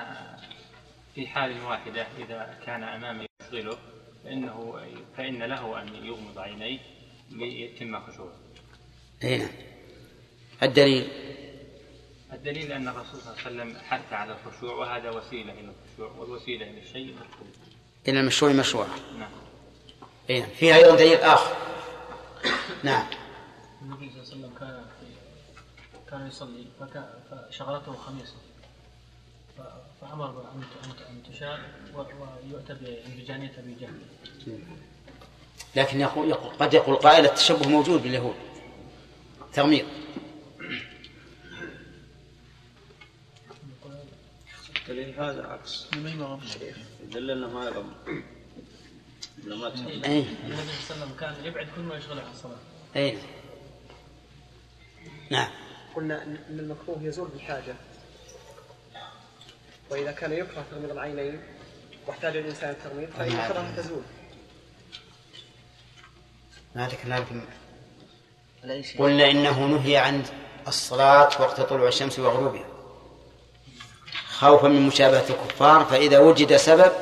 في حال واحدة إذا كان أمامه يشغله فإنه فإن له أن يغمض عينيه ليتم خشوعه. أي نعم. الدليل؟ الدليل أن الرسول صلى الله عليه وسلم حث على الخشوع وهذا وسيلة إلى الخشوع والوسيلة إلى الشيء مطلوب. إلى المشروع مشروع. نعم. أي نعم. فيها أيضا دليل آخر. نعم. النبي صلى الله عليه وسلم كان في كان يصلي فشغلته خميصه فأمر أن ويؤتى بجانية أبي جهل. لكن يقول, يقول قد يقول قائل التشبه موجود باليهود. تغميض الدليل هذا عكس. يدل انه ما لما. أي. النبي صلى الله عليه وسلم كان يبعد كل ما يشغله عن الصلاة. أي. نعم. قلنا إن المكروه يزول بالحاجة. واذا كان يكره تغميض العينين واحتاج الانسان التغميض فإن الكراهه تزول ما ذكرنا لكم؟ قلنا إنه نهي عن الصلاة وقت طلوع الشمس وغروبها. خوفا من مشابهة الكفار فإذا وجد سبب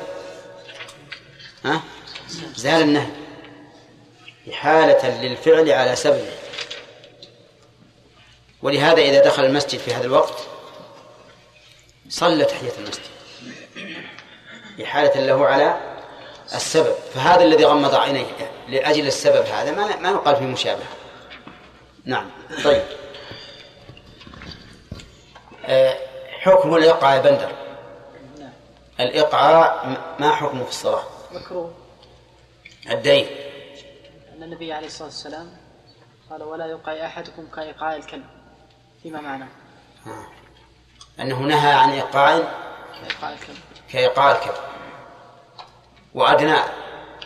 ها؟ زال النهي. إحالة للفعل على سببه. ولهذا إذا دخل المسجد في هذا الوقت صلى تحية المسجد. إحالة له على السبب. فهذا الذي غمض عينيه لأجل السبب هذا ما ما يقال فيه مشابهة. نعم. طيب. آه، حكم الإقعاء يا بندر. الإقعاء ما حكمه في الصلاة؟ مكروه. الدين أن النبي عليه الصلاة والسلام قال ولا يقع أحدكم كإيقاع الكلب. فيما معناه؟ أنه نهى عن إيقاع كإيقاع الكلب وأدنى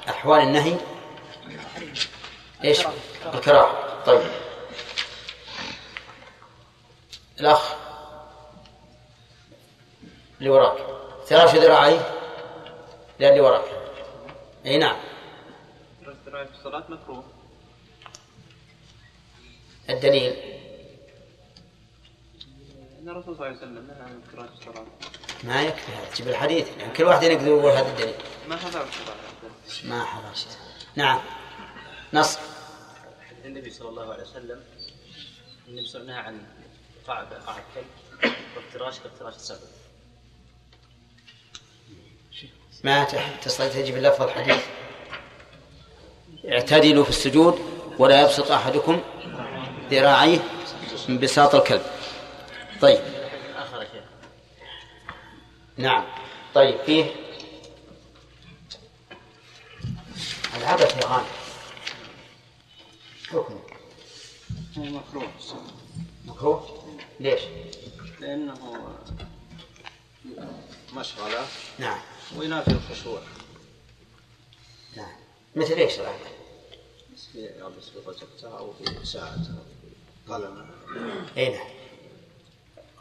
أحوال النهي. إيش؟ الكراهة. طيب. الأخ اللي وراك. فراش ذراعيه لا اللي وراك. أي نعم. في الصلاة مكروه. الدليل. إن الرسول صلى الله عليه وسلم نهى عن ما يكفي هذا تجيب الحديث. يعني كل واحد يقدر يقول هذا الدليل. ما حضر الصلاة. ما حضرت نعم. نص. النبي صلى الله عليه وسلم النبي صلى الله عليه وسلم نهى عن قعد قعد كلب وافتراش كافتراش السبع ما تستطيع تجيب اللفظ الحديث. اعتدلوا في السجود ولا يبسط أحدكم ذراعيه من بساط الكلب. طيب. نعم. طيب فيه العبث يا غانم حكمه مكروه. مكروه؟ ليش؟ لأنه مشغلة. نعم. وينافي الخشوع. نعم. مثل إيش العبث؟ في يلبس في غزبته أو في ساعته أو في قلمه إي نعم.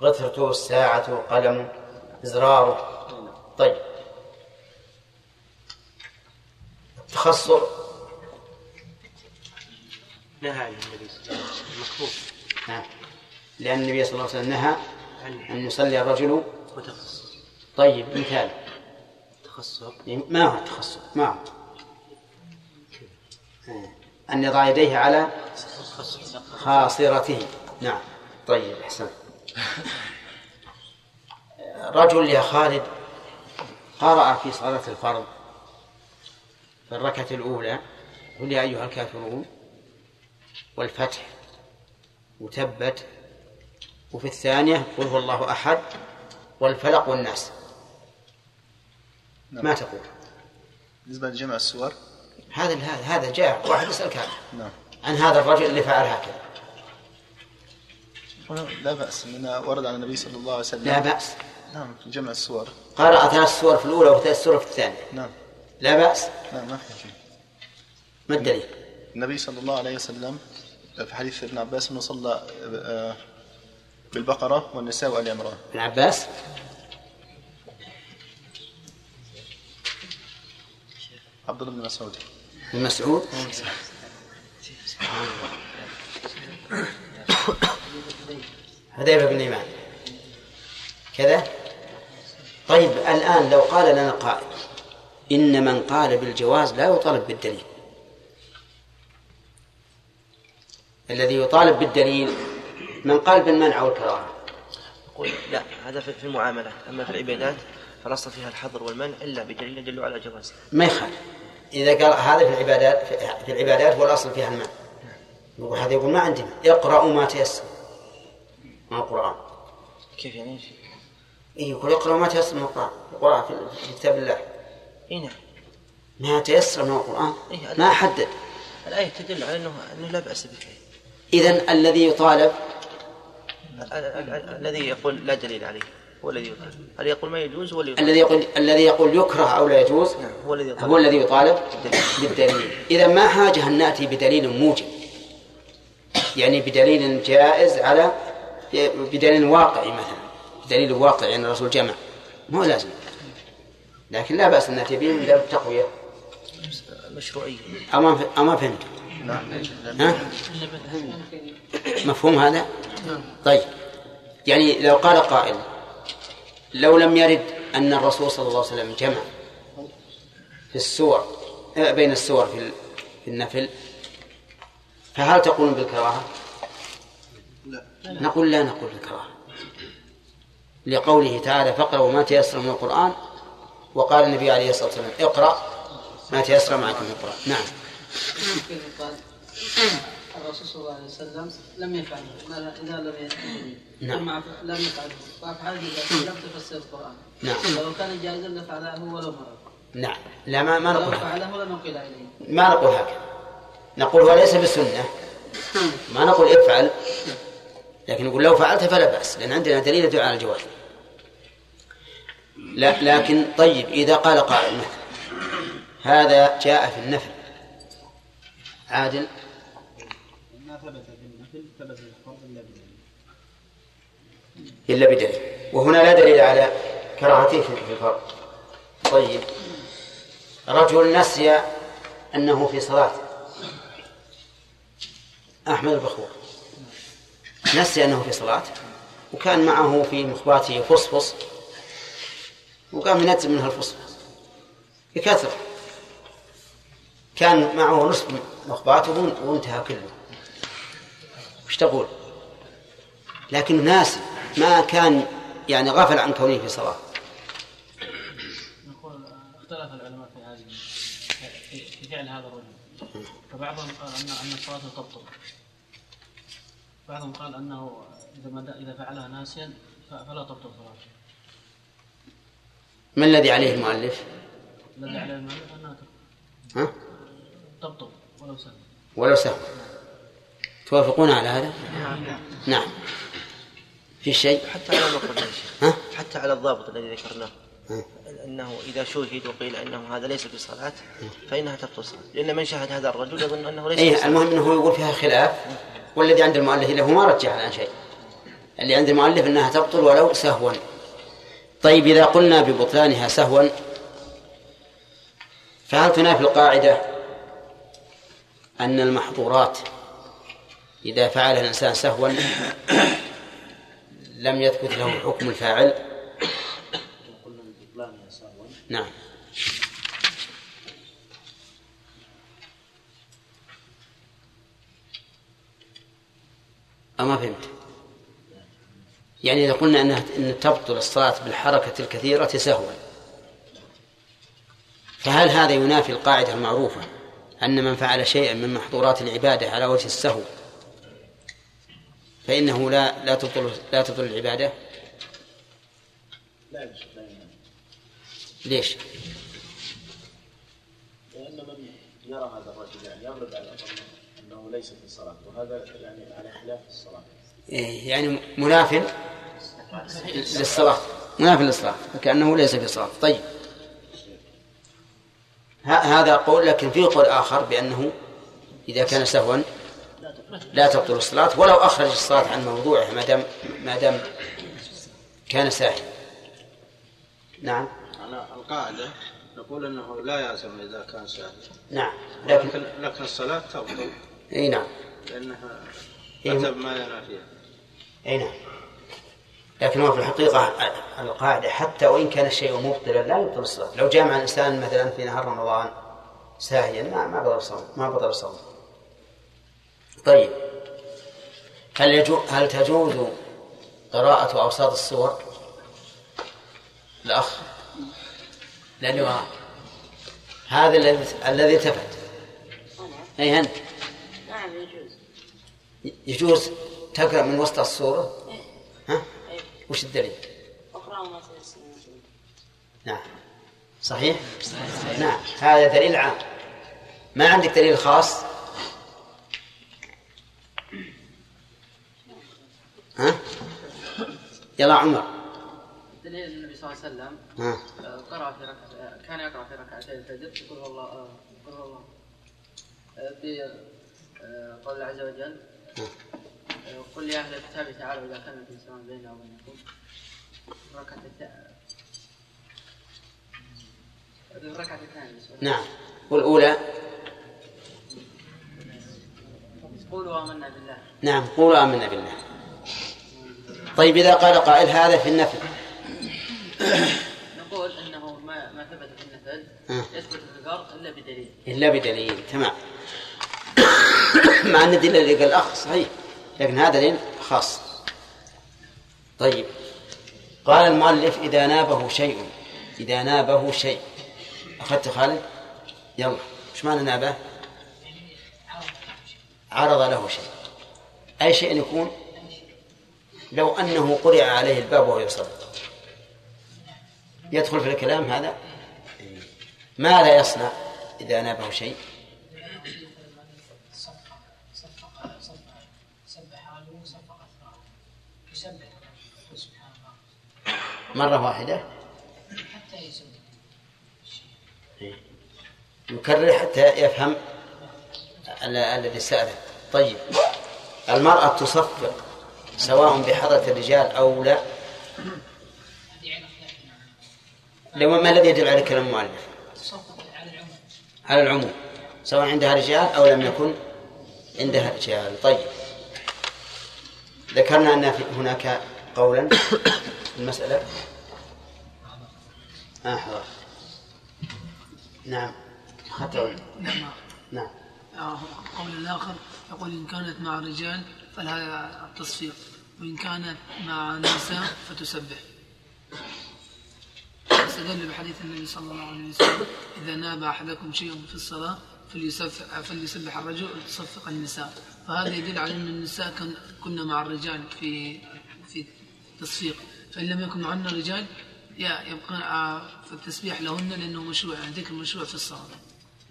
غثرته الساعة قلم إزراره. طيب. التخصر نهى عن النبي صلى الله عليه وسلم. مكروه. نعم. لأن النبي صلى الله عليه وسلم نهى أن يصلي الرجل. وتخصص. طيب مثال. تخصص. ما هو التخصص؟ ما هو؟ أن يضع يديه على خاصرته. نعم. طيب أحسن رجل يا خالد قرأ في صلاة الفرض في الركعة الأولى. قل يا أيها الكافرون والفتح وتبت وفي الثانية قل هو الله أحد والفلق والناس. ما تقول؟ بالنسبة لجمع السور؟ هذا هذا جاء واحد يسألك نعم. عن هذا الرجل اللي فعل هكذا. لا بأس من ورد عن النبي صلى الله عليه وسلم. لا بأس. نعم في جمع السور قرأ ثلاث سور في الأولى وثلاث سور في الثانية. نعم. لا بأس. لا ما في شيء. ما الدليل؟ النبي صلى الله عليه وسلم في حديث ابن عباس إنه صلى آه، بالبقرة والنساء وآل عمران. ابن عباس؟ عبد الله بن مسعود. بن مسعود؟ حذيفة بن اليمان كذا؟ طيب الآن لو قال لنا قائل إن من قال بالجواز لا يطالب بالدليل. الذي يطالب بالدليل من قال بالمنع والكراهة. يقول لا هذا في المعاملات أما في العبادات فالاصل فيها الحظر والمنع إلا بدليل يدل على جوازه ما يخالف. إذا قال هذا في العبادات في- العبادات والأصل فيها المنع. يقول هذا يقول ما عندنا اقرأوا ما تيسر. من القرآن. كيف يعني؟ إيش؟ إيه يقول اقرأوا ما تيسر من القرآن. القرآن في كتاب الله. اي نعم. ما تيسر من القرآن؟ إيه، ما حدد الآية تدل على انه إنه لا بأس به إذا الذي يطالب ال- ال- ال- الذي يقول لا دليل عليه هو الذي يطالب. الذي يقول ما يجوز؟ هو يطالب. الذي يقول الذي يقول يكره أو لا يجوز نعم هو الذي يطالب. هو الذي يطالب بالدليل. إذا ما حاجة أن نأتي بدليل موجب؟ يعني بدليل جائز على بدليل واقعي مثلا. بدليل واقعي أن الرسول جمع. مو لازم. لكن لا بأس أن نأتي به من باب التقوية مشروعيه أما أما فهمت. ها؟ مفهوم هذا؟ طيب. يعني لو قال قائل لو لم يرد أن الرسول صلى الله عليه وسلم جمع في السور آه، بين السور في ال- في النفل فهل تقولون بالكراهة؟ نقول لا نقول بالكراهة لقوله تعالى فاقرأوا ما تيسر من القرآن وقال النبي عليه الصلاة والسلام اقرأ ما تيسر معك من القرآن. نعم. الرسول صلى الله عليه وسلم لم يفعله. ما- إذا لم نعم. لم يفعله. فافعال لم تفسر القرآن. نعم. لو كان جائزا لفعله ولو مره نعم. لا ما ما نقول فعله لنقل اليه ما نقول هكذا. نقول هو ليس بسنة. ما نقول افعل. لكن نقول لو فعلت فلا بأس لأن عندنا دليل يدل على الجواز. لا لكن طيب إذا قال قائل مثلا هذا جاء في النفل. عادل؟ ما ثبت في النفل ثبت في الفرض إلا بدليل. إلا بدليل. وهنا لا دليل على كراهته في في الفرض. طيب. رجل نسي أنه في صلاة. أحمد البخور نسي أنه في صلاة وكان معه في مخباته فصفص وقام ينزل منها الفصفص بكثرة كان معه نصف مخباته وانتهى كله. وش تقول؟ لكن ناسي ما كان يعني غفل عن كونه في صلاة. نقول اختلف العلماء في هذه في فعل هذا الرجل. فبعضهم قال ان أن الصلاة تبطل. بعضهم قال أنه إذا ما إذا فعلها ناسيا فلا تبطل صلاته ما الذي عليه المؤلف؟ الذي عليه المؤلف أنها ها؟ تبطل ولو سهل ولو سهو توافقون على هذا؟ نعم في شيء؟ حتى على شيخ ها؟ حتى على الضابط الذي ذكرناه ها. أنه إذا شوهد وقيل أنه هذا ليس بصلاة فإنها تبطل لأن من شاهد هذا الرجل يظن أنه ليس بصلاة. المهم أنه يقول فيها خلاف والذي عند المؤلف له ما رجح الآن شيء. اللي عند المؤلف إنها تبطل ولو سهوا. طيب إذا قلنا ببطلانها سهوا فهل تنافي القاعدة أن المحظورات إذا فعلها الإنسان سهوا لم يثبت له حكم الفاعل؟ نعم. أما فهمت؟ يعني إذا قلنا أنها أن تبطل الصلاة بالحركة الكثيرة سهوا. فهل هذا ينافي القاعدة المعروفة أن من فعل شيئا من محظورات العبادة على وجه السهو؟ فإنه لا لا تبطل لا تبطل العبادة؟ لا ليش؟ لأن من يرى هذا الرجل يعني يغلب على ليس في صلاة وهذا يعني على خلاف الصلاة. إيه، يعني مناف للصلاة مناف للصلاة فكأنه ليس في صلاة طيب. ه- هذا قول لكن في قول آخر بأنه إذا كان سهوا لا تبطل الصلاة ولو أخرج الصلاة عن موضوعها ما دام ما دام كان ساهي نعم. على القاعدة نقول أنه لا يعزم إذا كان ساهي نعم لكن لكن لكن الصلاة تبطل. إي نعم. لأنها إيه. أتى بما ينافيها إي نعم. لكن هو في الحقيقة القاعدة حتى وإن كان الشيء مبطلا لا يبطل الصلاة. لو جامع الإنسان مثلا في نهار رمضان ساهيا ما ما بطل الصوم ما بطل الصوم. طيب. هل يجو هل تجوز قراءة أوساط السور؟ الأخ. لأنه هذا الذي الذي التفت. أي أنت. نعم يجوز تقرأ من وسط السورة إيه. ها؟ إيه. وش الدليل؟ نعم صحيح؟ نعم هذا دليل عام ما عندك دليل خاص ها؟ يلا عمر دليل النبي صلى الله عليه وسلم ها. آه، قرأ في ركعة كان يقرأ في ركعتي الفجر يقول الله آه، يقول الله آه، في آه، قول الله عز وجل آه، قل يا أهل الكتاب تعالوا إلى كلمة سواء بيننا وبينكم. الثانية الركعة الثانية نعم. والأولى؟ قولوا آمنا بالله. نعم قولوا آمنا بالله. طيب إذا قال قائل هذا في النفل. نقول إنه ما ما ثبت في النفل ها. يثبت في الفرض إلا بدليل. إلا بدليل تمام. مع أن الدليل اللي قال الأخ صحيح لكن هذا دليل خاص. طيب. قال المؤلف إذا نابه شيء إذا نابه شيء. أخذت خالد؟ يلا. إيش معنى نابه؟ عرض له شيء. أي شيء يكون؟ لو أنه قرع عليه الباب وهو يصلي. يدخل في الكلام هذا؟ ماذا يصنع إذا نابه شيء. مرة واحدة. حتى يكرر حتى يفهم ال- الذي سأله طيب. المرأة تصفق سواء بحضرة الرجال أو لا. لو ما الذي يدل على كلام المؤلف. على العموم. سواء عندها رجال أو لم يكن عندها رجال. طيب. ذكرنا أن هناك قولا. المسألة؟ آه. نعم. أخذت نعم. آه، قول الآخر. يقول إن كانت مع الرجال فلها التصفيق وإن كانت مع النساء فتسبح. استدل بحديث النبي صلى الله عليه وسلم إذا ناب أحدكم شيء في الصلاة فليسبح, فليسبح الرجل وتصفق النساء. فهذا يدل على أن النساء كن كنا مع الرجال في في التصفيق. فإن لم يكن معنا رجال يا- يبقى آه، فالتسبيح لهن لأنه مشروع يعني ذكر مشروع في الصلاة.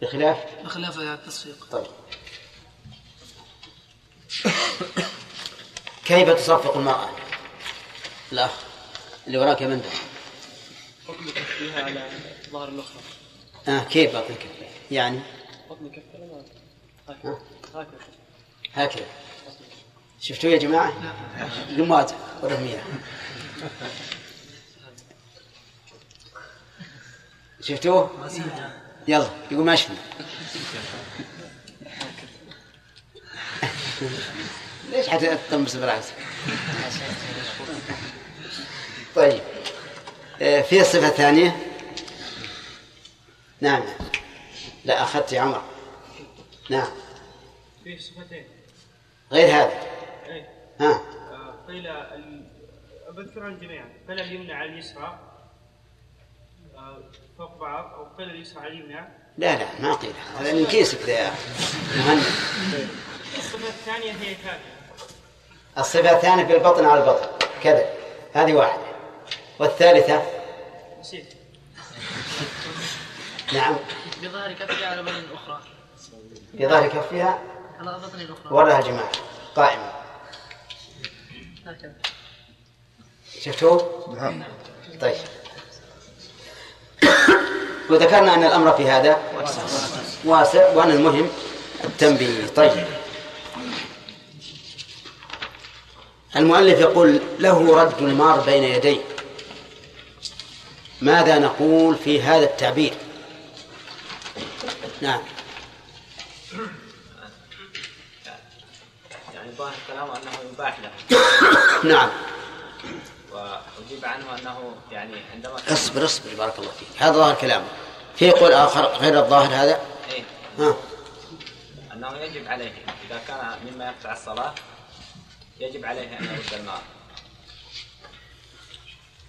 بخلاف؟ بخلاف التصفيق. طيب. كيف تصفق المرأة؟ الأخ اللي وراك يا مندل حكم كفها على ظهر الأخرى. آه كيف باطن كفه يعني بطن كفها هكذا هكذا. هكذا. شفتوا يا جماعة؟ لمات ورمية شفتوه؟ يلا يقول ما شفنا ليش حتى تطمس بالعكس طيب. آه، في الصفة الثانية نعم. لا أخذت يا عمر. نعم. فيه صفتين. غير هذا. إيه. ها. آه، قيل أذكر الجميع قيل اليمنى على اليسرى. آه، فوق بعض. أو قيل اليسرى على اليمنى. لا لا ما قيل. هذا من كيسك يا مهند الصفة الثانية هي كافية الصفة الثانية في البطن على البطن. كذا. هذه واحدة. والثالثة؟ نسيت. نعم. بظهر كفها على بدن الأخرى في ظهر كفها على بطن الأخرى. وراها جماعة. قائمة. هكذا. شفتوه؟ طيب. وذكرنا أن الأمر في هذا واسع وأن المهم التنبيه. طيب. المؤلف يقول له رد المار بين يديه. ماذا نقول في هذا التعبير؟ نعم. يعني ظاهر كلامه انه يباح له. نعم. وأجيب عنه أنه يعني عندما اصبر اصبر بارك الله فيك. هذا ظاهر كلامه. في قول آخر غير الظاهر هذا؟ إيه. ها. أنه يجب عليه إذا كان مما يقطع الصلاة يجب عليه أن يرد المال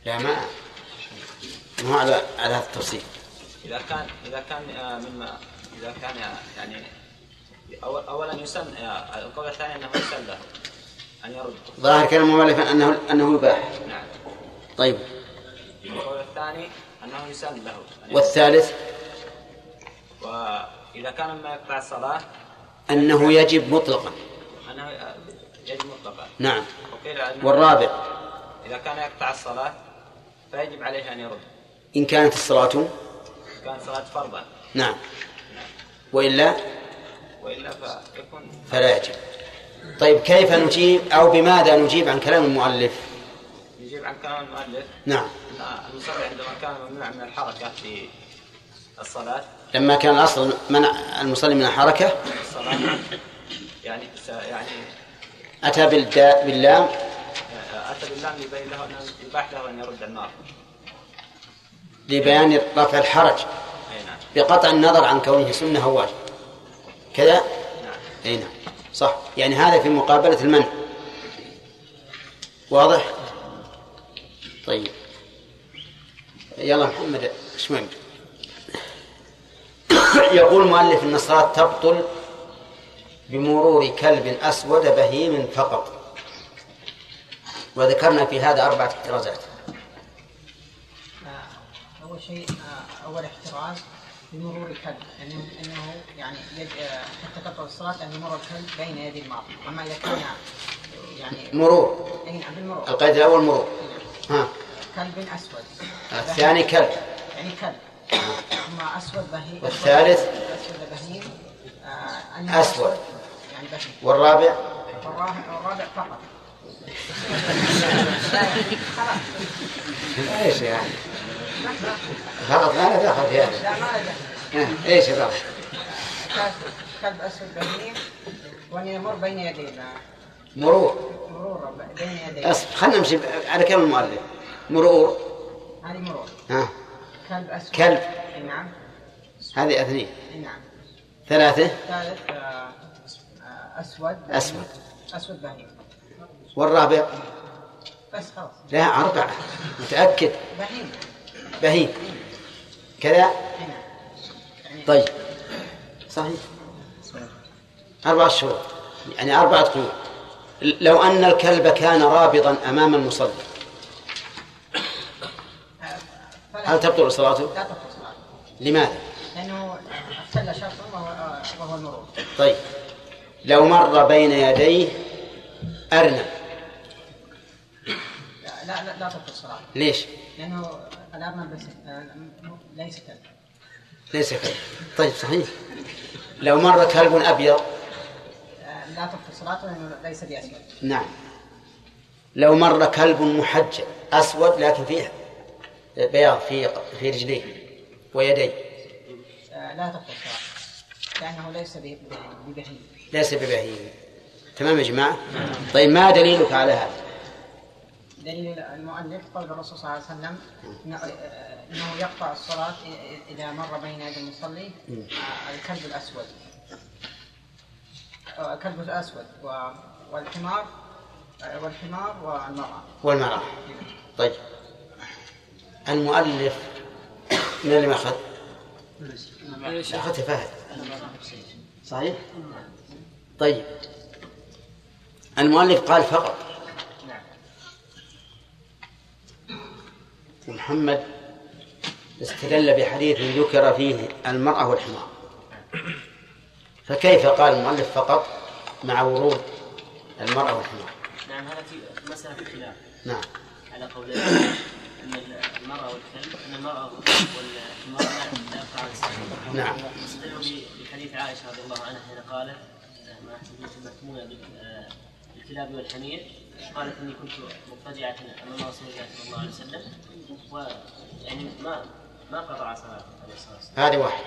لا ما ما على على هذا التفصيل. إذا كان إذا كان آه، مما إذا كان يعني أول اولا يسن آه، القول الثاني أنه يسن له أن يرد. ظاهر كلام المؤلف انه أنه يباح. نعم. طيب. القول الثاني أنه يسن له. أن. والثالث؟ وإذا كان مما يقطع الصلاة أنه يجب مطلقا. أنه آه، يجب مطلقا. نعم. أنه والرابع؟ إذا كان يقطع الصلاة فيجب عليه أن يرد. إن كانت الصلاة؟ كان صلاه فرضا. نعم. وإلا؟ وإلا فيكون فلا يجب. طيب كيف نجيب أو بماذا نجيب عن كلام المؤلف؟ يجيب عن كلام المؤلف نعم. أن المصلي عندما كان ممنوع من الحركة في الصلاة. لما كان الأصل منع المصلي من الحركة؟ الصلاة. يعني س- يعني بالداء باللام؟ أتى باللام يبين له انه يباح له أن يرد النار. لبيان رفع الحرج. نعم. بقطع النظر عن كونه سنة أو واجب كذا؟ نعم. أي نعم. صح. يعني هذا في مقابلة المنع. واضح؟ طيب. يلا محمد إيش وين يقول المؤلف إن الصلاة تبطل بمرور كلب أسود بهيم فقط. وذكرنا في هذا أربعة احترازات. أول شيء آه، أول احتراز بمرور الكلب يعني أنه يعني يد... آه، حتى تبطل الصلاة أن يمر الكلب بين يدي الماضي أما إذا كان يعني مرور. أي نعم بالمرور. القيد الأول مرور. ها. كلب أسود. الثاني كلب. يعني كلب. ثم أسود بهيم والثالث؟ أسود بهيم آه، أسود. يعني بهيم والرابع؟ والرابع فقط. إيش يعني؟ فقط ما له دخل في هذا إيش؟ كلب- كلب أسود بهيم وأن يمر بين يدينا. مرور. أصبر خلينا نمشي. على كلام المؤلف مرور. هذه مرور. ها. كلب أسود. كلب. نعم. هذه أثنين. نعم. ثلاثة. ثالث آه، آه، أسود. بهيم. أسود. أسود بهيم. والرابع؟ بس خلاص. لا أربعة. متأكد. بهيم. بهيم. كذا؟ طيب. صحيح. أربعة شهور. يعني أربعة قيود لو أن الكلب كان رابضا أمام المصلي. هل تبطل صلاته؟ لا تبطل صلاته. لماذا؟ لأنه اختل شرطا وهو المرور طيب. لو مر بين يديه أرنب. لا لا لا, تبطل صلاته. ليش؟ لأنه الأرنب ليس ليس كلب ليس كلب طيب صحيح. لو مر كلب أبيض لا تبطل صلاته لأنه ليس بأسود. نعم. لو مر كلب محجل أسود لكن فيه بياض في في رجليه ويديه. آه، لا تبطل صلاته لأنه ليس ببهيم ليس ببهيم تمام يا جماعة؟ طيب ما دليلك على هذا؟ دليل المؤلف قول الرسول صلى الله عليه وسلم إنه- آه، إنه يقطع الصلاة إذا مر بين يدي المصلي. آه، الكلب الأسود. الكلب الاسود والحمار والحمار والمرأة. والمرأة. طيب. المؤلف من اللي ما أخذ؟ أخذت فهد. صحيح؟ طيب. المؤلف قال فقط. محمد استدل بحديث ذكر فيه المرأة والحمار. فكيف قال المؤلف فقط مع ورود المرأة والحمار؟ نعم هذا في مسألة خلاف. نعم. على قولين أن المرأة والكلب أن المرأة والحمار لا يقع. نعم. استدلوا بحديث عائشة رضي الله عنها حين قالت آه، بال- آه، بالكلاب والحمير. قالت إني كنت مضطجعة أمام رسول الله صلى الله عليه وسلم. ويعني ما ما قطع صلاته عليه الصلاة والسلام هذه واحد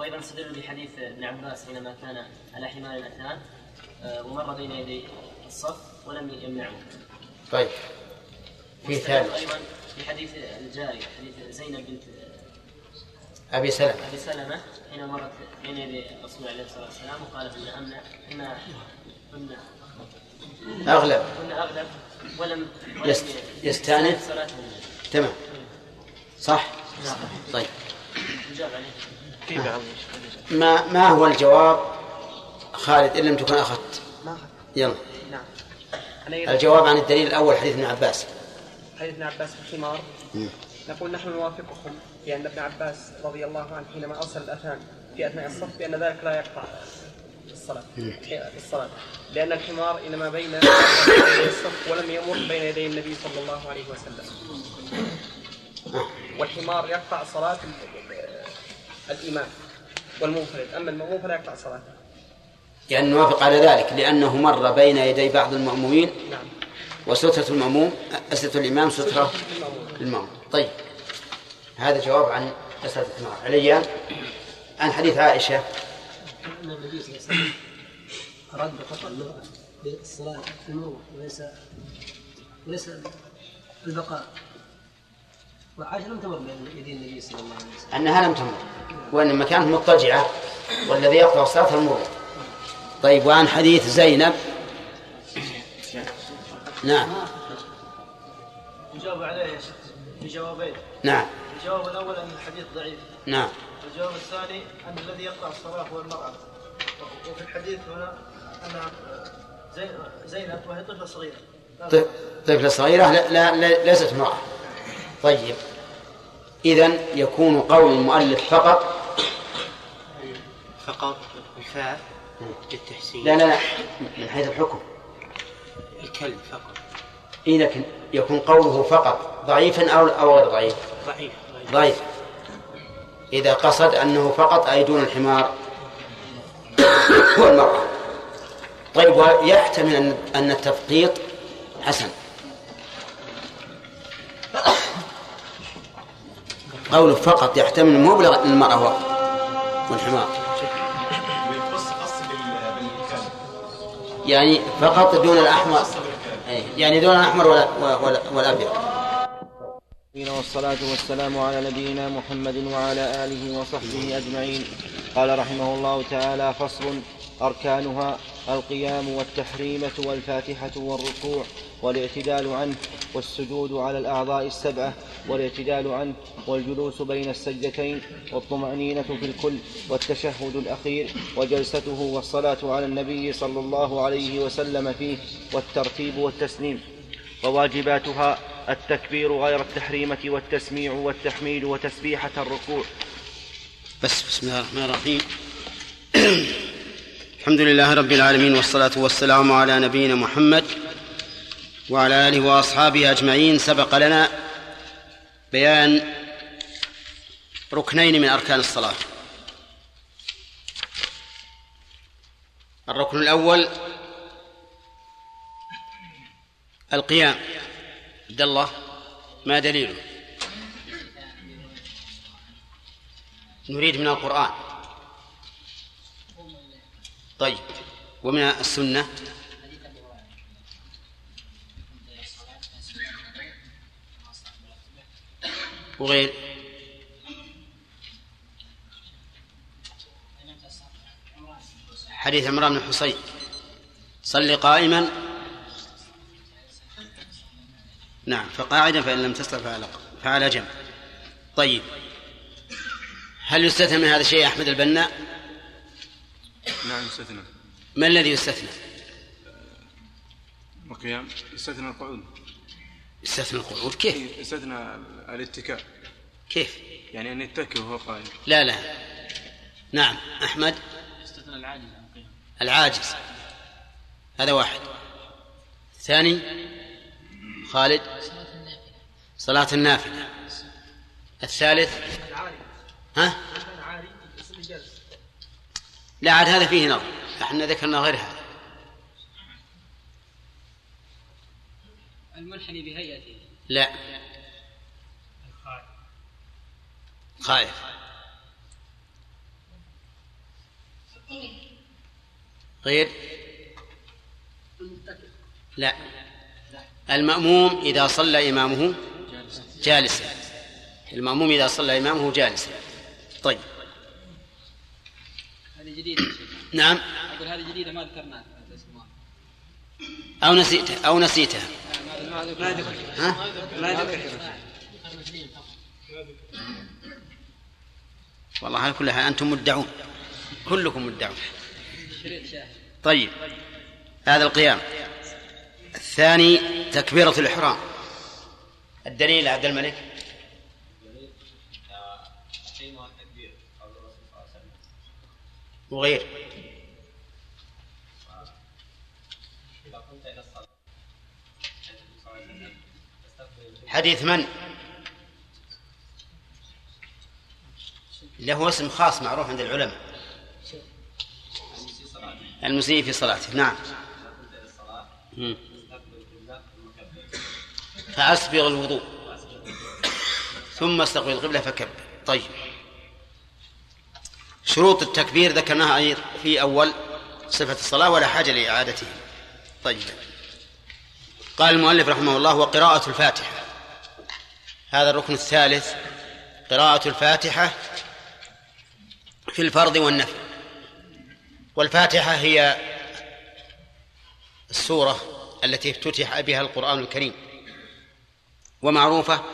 وأيضا استدلوا بحديث ابن عباس حينما كان على حمار اثنان آه، ومر بين يدي الصف ولم يمنعه. طيب. في ثالث أيضا بحديث الجاريه حديث زينب بنت أبي سلمة. أبي سلمة حين مرت بين يدي الرسول عليه الصلاة والسلام وقالت إن امنع إن كنا أغلب. كنا أغلب ولم ولم يست- يستأنف. تمام. صح؟ طيب. ما ما هو الجواب؟ خالد إن لم تكن أخذت. ما أخذ يلا. نعم. الجواب عن الدليل الأول حديث ابن عباس. حديث ابن عباس في الحمار نقول نحن نوافقكم بأن ابن عباس رضي الله عنه حينما أرسل الأذان في أثناء الصف بأن ذلك لا يقطع الصلاة. في الصلاة. لأن الحمار إنما بين الصف ولم يمر بين يدي النبي صلى الله عليه وسلم. والحمار يقطع ال- الإمام والمنفرد. أما المأموم فلا يقطع صلاته. يعني نوافق على ذلك لأنه مر بين يدي بعض المأمومين. نعم. وسترة المأموم سترة الإمام سترة المأموم. طيب. هذا جواب عن مسألة الحمار عليا عن حديث عائشة. أن النبي صلى الله عليه وسلم أراد قطع المرأة بالصلاة في المروة وليس وليس البقاء. وعائشة لم تمر بين يدي النبي صلى الله عليه وسلم. أنها لم تمر وإنما كانت مضطجعة والذي يقطع الصلاة المرور طيب وعن حديث زينب. نعم. يجاوب عليه يا شيخ بجوابين نعم. الجواب الأول أن الحديث ضعيف. نعم. والجواب الثاني أن الذي يقطع الصلاة هو المرأة. وفي الحديث هنا زي- زينب وهي طفلة صغيرة. ط- طفلة صغيرة لا, لا, لا ليست امرأة. طيب. إذا يكون قول المؤلف فقط. فقط الفاء للتحسين لا لا لا من حيث الحكم. الكلب فقط. إذا كن- يكون قوله فقط. ضعيفا أو أو غير ضعيف ضعيف. ضعيف. إذا قصد أنه فقط أي دون الحمار؟ والمرأة. طيب ويحتمل أن أن التفقيط حسن. قوله فقط يحتمل مو بلغ المرأة والحمار. يعني فقط دون الأحمر. إيه، يعني دون الأحمر والأبيض. والصلاة والسلام على نبينا محمد وعلى آله وصحبه أجمعين. قال رحمه الله تعالى فصل أركانها القيام والتحريمة والفاتحة والركوع والاعتدال عنه والسجود على الأعضاء السبعة والاعتدال عنه والجلوس بين السجدتين والطمأنينة في الكل والتشهد الأخير وجلسته والصلاة على النبي صلى الله عليه وسلم فيه والترتيب والتسليم. وواجباتها التكبير غير التحريمة والتسميع والتحميد وتسبيحة الركوع. بس بسم الله الرحمن الرحيم. الحمد لله رب العالمين والصلاة والسلام على نبينا محمد وعلى آله وأصحابه أجمعين. سبق لنا بيان ركنين من أركان الصلاة. الركن الأول القيام. عبد الله ما دليله؟ نريد من القرآن. طيب ومن السنة؟ وغير؟ حديث عمران بن حصين صل قائما. نعم فقاعدا فإن لم تستطع فعلى فعلى جنب طيب هل يستثنى من هذا الشيء أحمد البناء نعم يستثنى. ما الذي يستثنى؟ القيام. يستثنى القعود. يستثنى القعود؟ كيف؟ يستثنى الاتكاء. كيف؟ يعني أن يتكئ وهو قائم. لا لا. نعم. أحمد؟ استثنى العاجز عن القيام العاجز. هذا واحد. ثاني؟ خالد؟ صلاة النافلة. الثالث؟ ها؟ لا عاد هذا فيه نظر. إحنا ذكرنا غير هذا. المنحني بهيئته. لا. خايف غير. لا. المأموم إذا صلى إمامه جالسا. المأموم إذا صلى إمامه جالسا. طيب. جديدة. نعم. أقول هذه جديدة ما ذكرناها. أو نسيتها أو نسيتها. ما ذكر ها؟ ما ذكر والله على كل حال أنتم مدعون. كلكم مدعون. طيب. هذا القيام. الثاني تكبيرة الإحرام. الدليل عبد الملك؟ وغير. حديث من؟ له اسم خاص معروف عند العلماء. المسيء في صلاته. نعم. فأسبغ الوضوء. ثم استقبل القبلة فكبر. طيب. شروط التكبير ذكرناها في أول صفة الصلاة ولا حاجة لإعادته طيب. قال المؤلف رحمه الله وقراءة الفاتحة. هذا الركن الثالث. قراءة الفاتحة في الفرض والنفل والفاتحة هي السورة التي افتتح بها القرآن الكريم. ومعروفة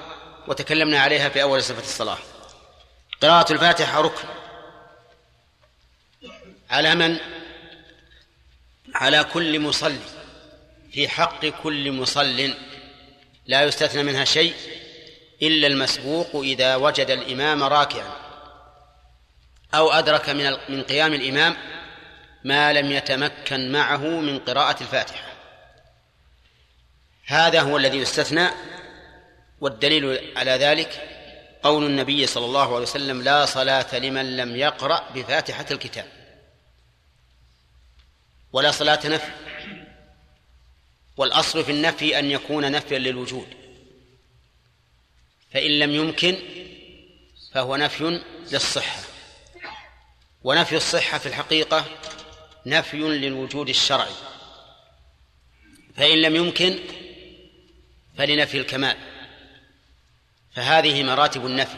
وتكلمنا عليها في أول صفة الصلاة. قراءة الفاتحة ركن. على من؟ على كل مصلي في حق كل مصل لا يستثنى منها شيء إلا المسبوق إذا وجد الإمام راكعا أو أدرك من من قيام الإمام ما لم يتمكن معه من قراءة الفاتحة. هذا هو الذي يستثنى والدليل على ذلك قول النبي صلى الله عليه وسلم لا صلاة لمن لم يقرأ بفاتحة الكتاب. ولا صلاة نفي. والأصل في النفي أن يكون نفيا للوجود. فإن لم يمكن فهو نفي للصحة. ونفي الصحة في الحقيقة نفي للوجود الشرعي. فإن لم يمكن فلنفي الكمال. فهذه مراتب النفي.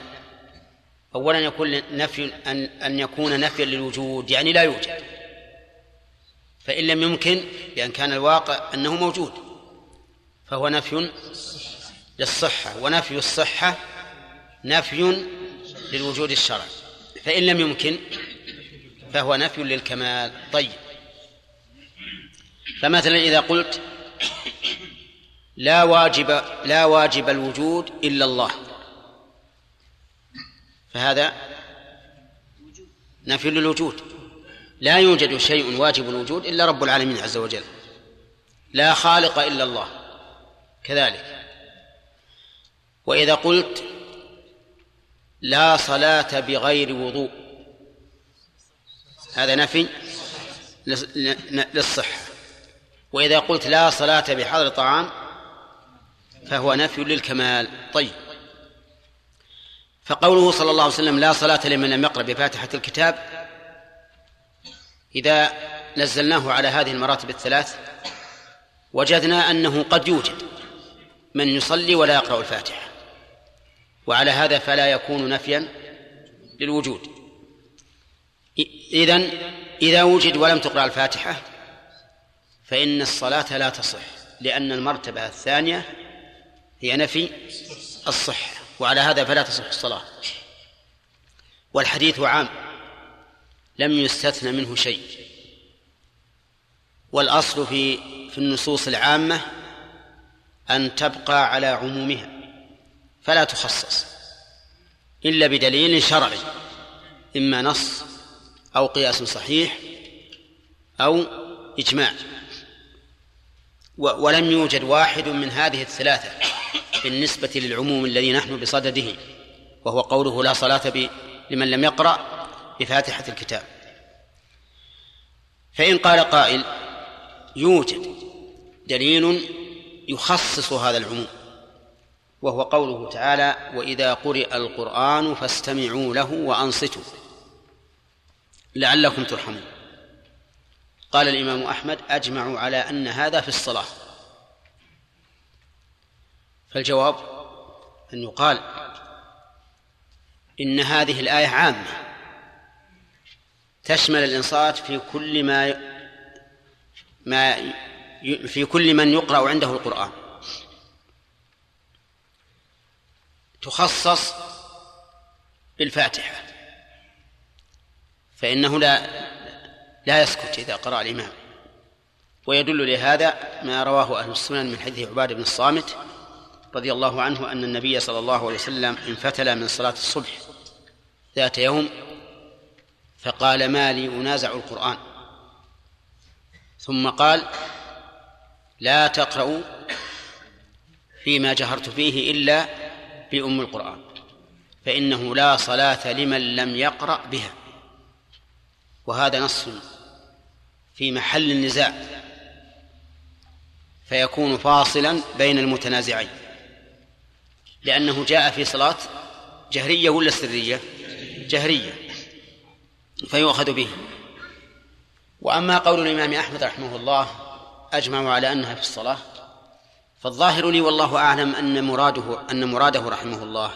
أولا يكون نفي أن أن يكون نفيا للوجود يعني لا يوجد. فإن لم يمكن بأن كان الواقع أنه موجود. فهو نفي للصحة ونفي الصحة نفي للوجود الشرعي. فإن لم يمكن فهو نفي للكمال. طيب. فمثلا إذا قلت لا واجب لا واجب الوجود إلا الله. فهذا نفي للوجود. لا يوجد شيء واجب الوجود إلا رب العالمين عز وجل. لا خالق إلا الله. كذلك. وإذا قلت لا صلاة بغير وضوء هذا نفي للصحة وإذا قلت لا صلاة بحضر طعام فهو نفي للكمال. طيب. فقوله صلى الله عليه وسلم لا صلاة لمن لم يقرأ بفاتحة الكتاب إذا نزلناه على هذه المراتب الثلاث وجدنا أنه قد يوجد من يصلي ولا يقرأ الفاتحة وعلى هذا فلا يكون نفيا للوجود. إذن إذا وجد ولم تقرأ الفاتحة فإن الصلاة لا تصح لأن المرتبة الثانية هي نفي الصحة وعلى هذا فلا تصح الصلاة. والحديث عام. لم يستثنى منه شيء. والأصل في في النصوص العامة أن تبقى على عمومها فلا تخصص إلا بدليل شرعي إما نص أو قياس صحيح أو إجماع. ولم يوجد واحد من هذه الثلاثة بالنسبة للعموم الذي نحن بصدده وهو قوله لا صلاة لمن لم يقرأ بفاتحة الكتاب. فإن قال قائل يوجد دليل يخصص هذا العموم وهو قوله تعالى وإذا قرئ القرآن فاستمعوا له وأنصتوا. لعلكم ترحمون. قال الإمام أحمد أجمعوا على أن هذا في الصلاة. فالجواب أن يقال إن هذه الآية عامة. تشمل الإنصات في كل ما ما في كل من يقرأ عنده القرآن. تخصص بالفاتحة. فإنه لا لا يسكت إذا قرأ الإمام. ويدل لهذا ما رواه أهل السنن من حديث عبادة بن الصامت رضي الله عنه أن النبي صلى الله عليه وسلم انفتل من صلاة الصبح ذات يوم فقال ما لي أنازع القرآن. ثم قال لا تقرأوا فيما جهرت فيه إلا بأم القرآن فإنه لا صلاة لمن لم يقرأ بها. وهذا نص في محل النزاع فيكون فاصلا بين المتنازعين. لأنه جاء في صلاة جهرية ولا سرية؟ جهرية. فيؤخذ به. وأما قول الإمام أحمد رحمه الله أجمعوا على أنها في الصلاة. فالظاهر لي والله أعلم أن مراده أن مراده رحمه الله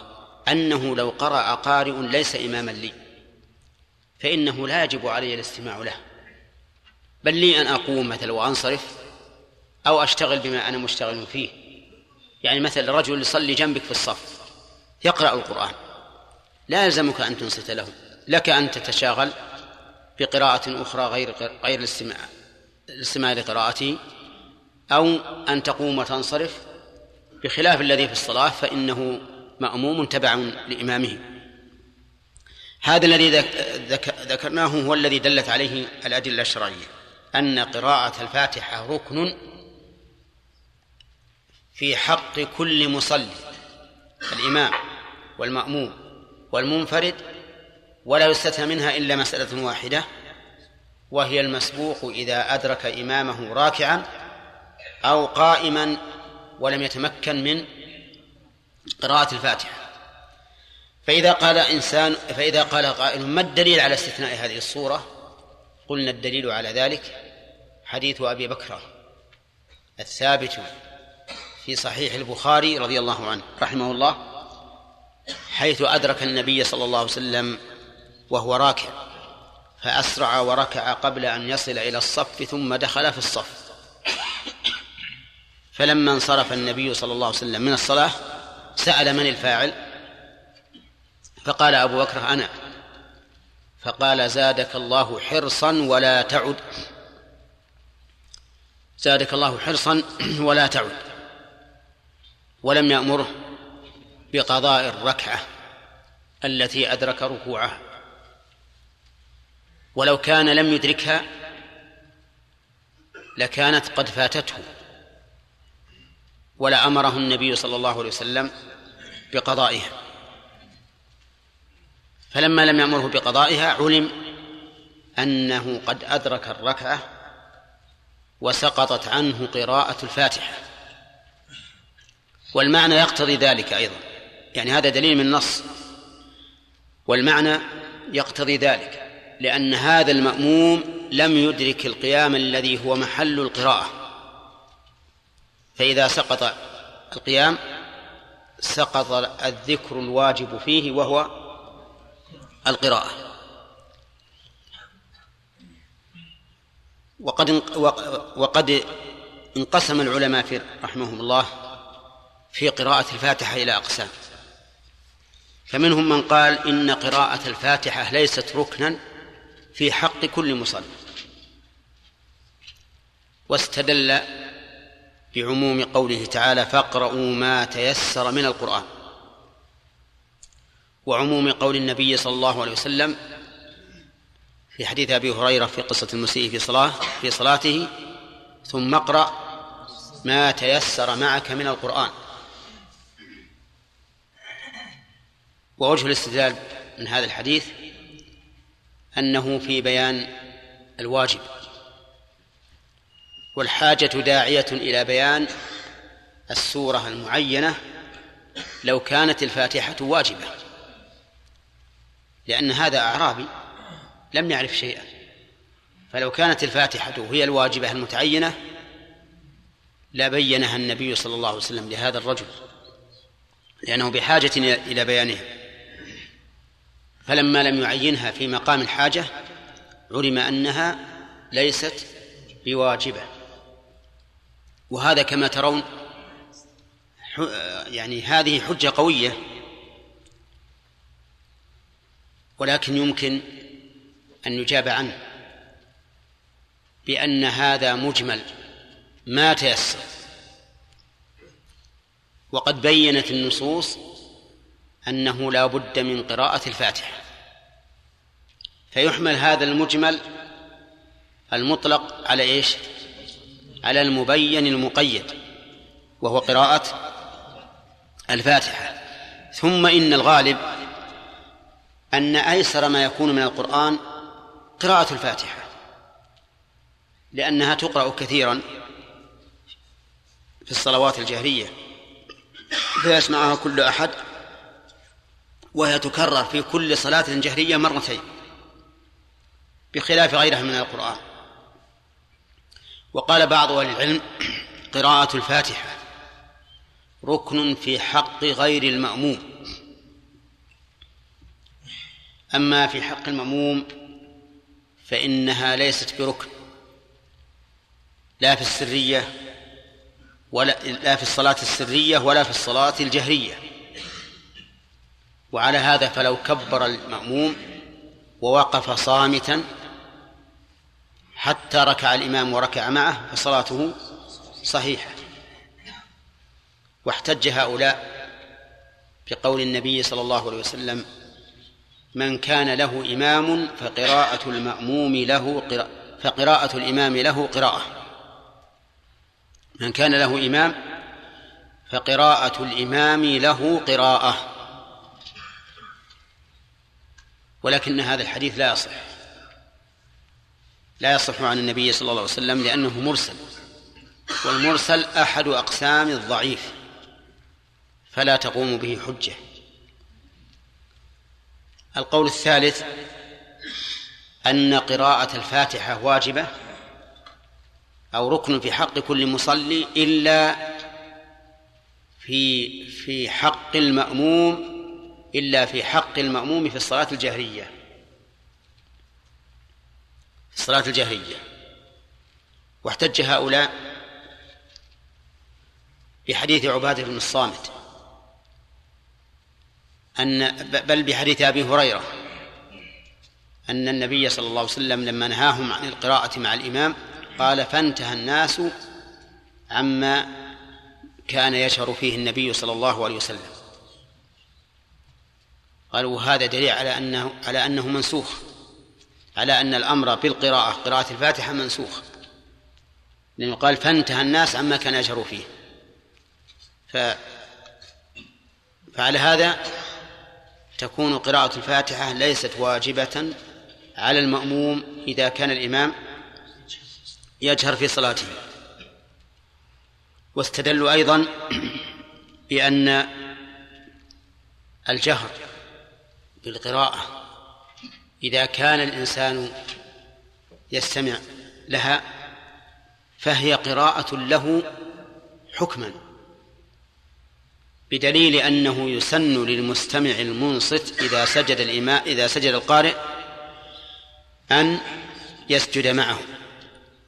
أنه لو قرأ قارئ ليس إماما لي. فإنه لا يجب علي الاستماع له. بل لي أن أقوم مثلا وأنصرف أو أشتغل بما أنا مشتغل فيه. يعني مثلا رجل يصلي جنبك في الصف يقرأ القرآن. لا يلزمك أن تنصت له. لك أن تتشاغل بقراءة أخرى غير غير الاستماع الاستماع لقراءته أو أن تقوم وتنصرف بخلاف الذي في الصلاة فإنه مأموم تبع لإمامه. هذا الذي ذكرناه هو الذي دلت عليه الأدلة الشرعية أن قراءة الفاتحة ركن في حق كل مصلي الإمام والمأموم والمنفرد ولا يستثنى منها إلا مسألة واحدة وهي المسبوق إذا أدرك إمامه راكعا أو قائما ولم يتمكن من قراءة الفاتحة. فإذا قال إنسان فإذا قال قائل ما الدليل على استثناء هذه الصورة؟ قلنا الدليل على ذلك حديث أبي بكر الثابت في صحيح البخاري رضي الله عنه رحمه الله حيث أدرك النبي صلى الله عليه وسلم وهو راكع فأسرع وركع قبل أن يصل إلى الصف ثم دخل في الصف. فلما انصرف النبي صلى الله عليه وسلم من الصلاة سأل من الفاعل؟ فقال أبو بكر أنا. فقال زادك الله حرصا ولا تعد. زادك الله حرصا ولا تعد. ولم يأمره بقضاء الركعة التي أدرك ركوعها. ولو كان لم يدركها لكانت قد فاتته. ولأمره النبي صلى الله عليه وسلم بقضائها. فلما لم يأمره بقضائها علم أنه قد أدرك الركعة وسقطت عنه قراءة الفاتحة. والمعنى يقتضي ذلك أيضا. يعني هذا دليل من النص والمعنى يقتضي ذلك. لأن هذا المأموم لم يدرك القيام الذي هو محل القراءة. فإذا سقط القيام سقط الذكر الواجب فيه وهو القراءة. وقد وقد انقسم العلماء في رحمهم الله في قراءة الفاتحة إلى أقسام. فمنهم من قال إن قراءة الفاتحة ليست ركنا في حق كل مصلي واستدل بعموم قوله تعالى فاقرؤوا ما تيسر من القرآن وعموم قول النبي صلى الله عليه وسلم في حديث أبي هريرة في قصة المسيء في صلاة في صلاته ثم اقرأ ما تيسر معك من القرآن ووجه الاستدلال من هذا الحديث أنه في بيان الواجب. والحاجة داعية إلى بيان السورة المعينة لو كانت الفاتحة واجبة لأن هذا أعرابي لم يعرف شيئا. فلو كانت الفاتحة هي الواجبة المتعينة لبينها النبي صلى الله عليه وسلم لهذا الرجل لأنه بحاجة إلى بيانها فلما لم يعينها في مقام الحاجة علم أنها ليست بواجبة. وهذا كما ترون يعني هذه حجة قوية. ولكن يمكن أن يجاب عنه بأن هذا مجمل ما تيسر. وقد بينت النصوص أنه لا بد من قراءة الفاتحة. فيحمل هذا المجمل المطلق على إيش؟ على المبين المقيد وهو قراءة الفاتحة. ثم إن الغالب أن أيسر ما يكون من القرآن قراءة الفاتحة لأنها تقرأ كثيرا في الصلوات الجهرية. فيسمعها كل أحد وهي تكرر في كل صلاة جهرية مرتين بخلاف غيرها من القرآن. وقال بعض أهل العلم قراءة الفاتحة ركن في حق غير المأموم. أما في حق المأموم فإنها ليست بركن لا في السرية ولا لا في الصلاة السرية ولا في الصلاة الجهرية. وعلى هذا فلو كبر المأموم ووقف صامتا حتى ركع الإمام وركع معه فصلاته صحيحة. واحتج هؤلاء بقول النبي صلى الله عليه وسلم من كان له إمام فقراءة المأموم له قراءة فقراءة الإمام له قراءة. من كان له إمام فقراءة الإمام له قراءة. ولكن هذا الحديث لا يصح. لا يصح عن النبي صلى الله عليه وسلم لأنه مرسل. والمرسل أحد أقسام الضعيف. فلا تقوم به حجة. القول الثالث أن قراءة الفاتحة واجبة أو ركن في حق كل مصلي إلا في في حق المأموم إلا في حق المأموم في الصلاة الجهرية. في الصلاة الجهرية. واحتج هؤلاء بحديث عبادة بن الصامت. أن بل بحديث أبي هريرة. أن النبي صلى الله عليه وسلم لما نهاهم عن القراءة مع الإمام قال فانتهى الناس عما كان يشهر فيه النبي صلى الله عليه وسلم. قالوا هذا دليل على أنه على أنه منسوخ على أن الأمر بالقراءة قراءة الفاتحة منسوخ. لأنه قال فانتهى الناس عما كان يجهر فيه. ف فعلى هذا تكون قراءة الفاتحة ليست واجبة على المأموم إذا كان الإمام يجهر في صلاته. واستدلوا أيضا بأن الجهر بالقراءة. إذا كان الإنسان يستمع لها فهي قراءة له حكما بدليل أنه يسن للمستمع المنصت إذا سجد الإماء إذا سجد القارئ أن يسجد معه.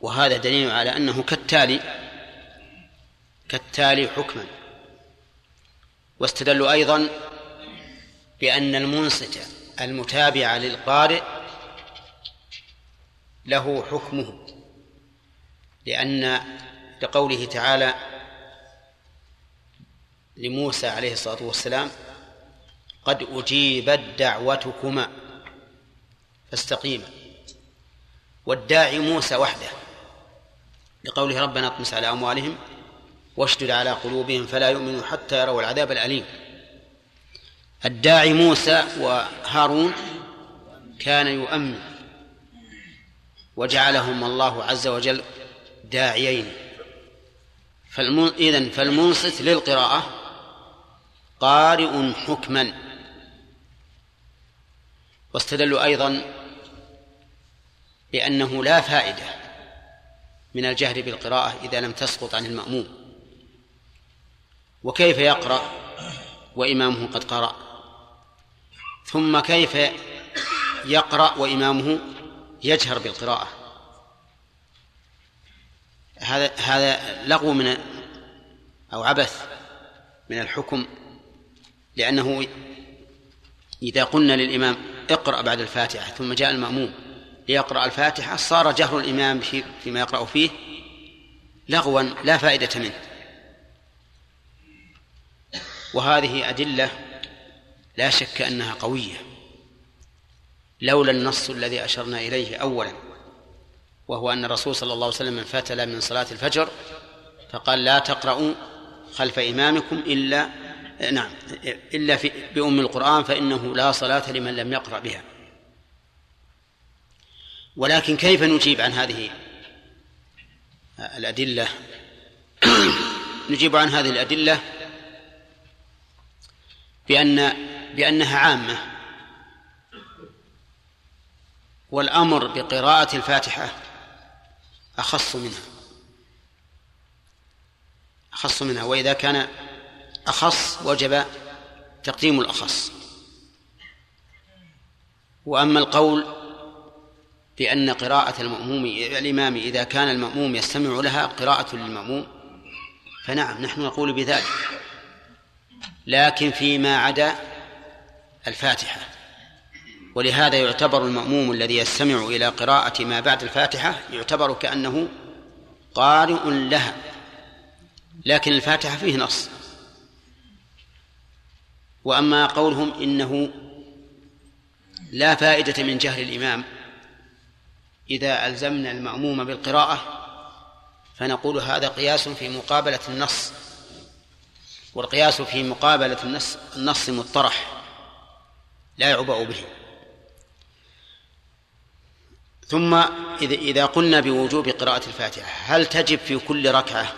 وهذا دليل على أنه كالتالي كالتالي حكما. واستدلوا أيضا بأن المنصت المتابع للقارئ له حكمه لأن لقوله تعالى لموسى عليه الصلاة والسلام قد أجيبت دعوتكما فاستقيما والداعي موسى وحده لقوله ربنا اطمس على أموالهم واشدد على قلوبهم فلا يؤمنوا حتى يروا العذاب الأليم الداعي موسى وهارون كان يؤمن وجعلهم الله عز وجل داعيين. إذن فالمنصت للقراءة قارئ حكما. واستدلوا أيضا بأنه لا فائدة من الجهر بالقراءة إذا لم تسقط عن المأموم. وكيف يقرأ وإمامه قد قرأ؟ ثم كيف يقرأ وإمامه؟ يجهر بالقراءة. هذا هذا لغو من أو عبث من الحكم لأنه إذا قلنا للإمام اقرأ بعد الفاتحة ثم جاء المأموم ليقرأ الفاتحة صار جهر الإمام في فيما يقرأ فيه لغوا لا فائدة منه. وهذه أدلة لا شك أنها قوية. لولا النص الذي أشرنا إليه أولا وهو أن الرسول صلى الله عليه وسلم انفتل من صلاة الفجر فقال لا تقرأوا خلف إمامكم إلا نعم إلا في بأم القرآن فإنه لا صلاة لمن لم يقرأ بها. ولكن كيف نجيب عن هذه الأدلة؟ نجيب عن هذه الأدلة بأن بأنها عامة. والأمر بقراءة الفاتحة أخص منها. أخص منها. وإذا كان أخص وجب تقديم الأخص. وأما القول بأن قراءة المأموم الإمام إذا كان المأموم يستمع لها قراءة للمأموم فنعم نحن نقول بذلك. لكن فيما عدا الفاتحة. ولهذا يعتبر المأموم الذي يستمع إلى قراءة ما بعد الفاتحة يعتبر كأنه قارئ لها. لكن الفاتحة فيه نص. وأما قولهم إنه لا فائدة من جهل الإمام إذا ألزمنا المأموم بالقراءة فنقول هذا قياس في مقابلة النص. والقياس في مقابلة النص النص مطرح. لا يعبأ به. ثم إذا قلنا بوجوب قراءة الفاتحة هل تجب في كل ركعة؟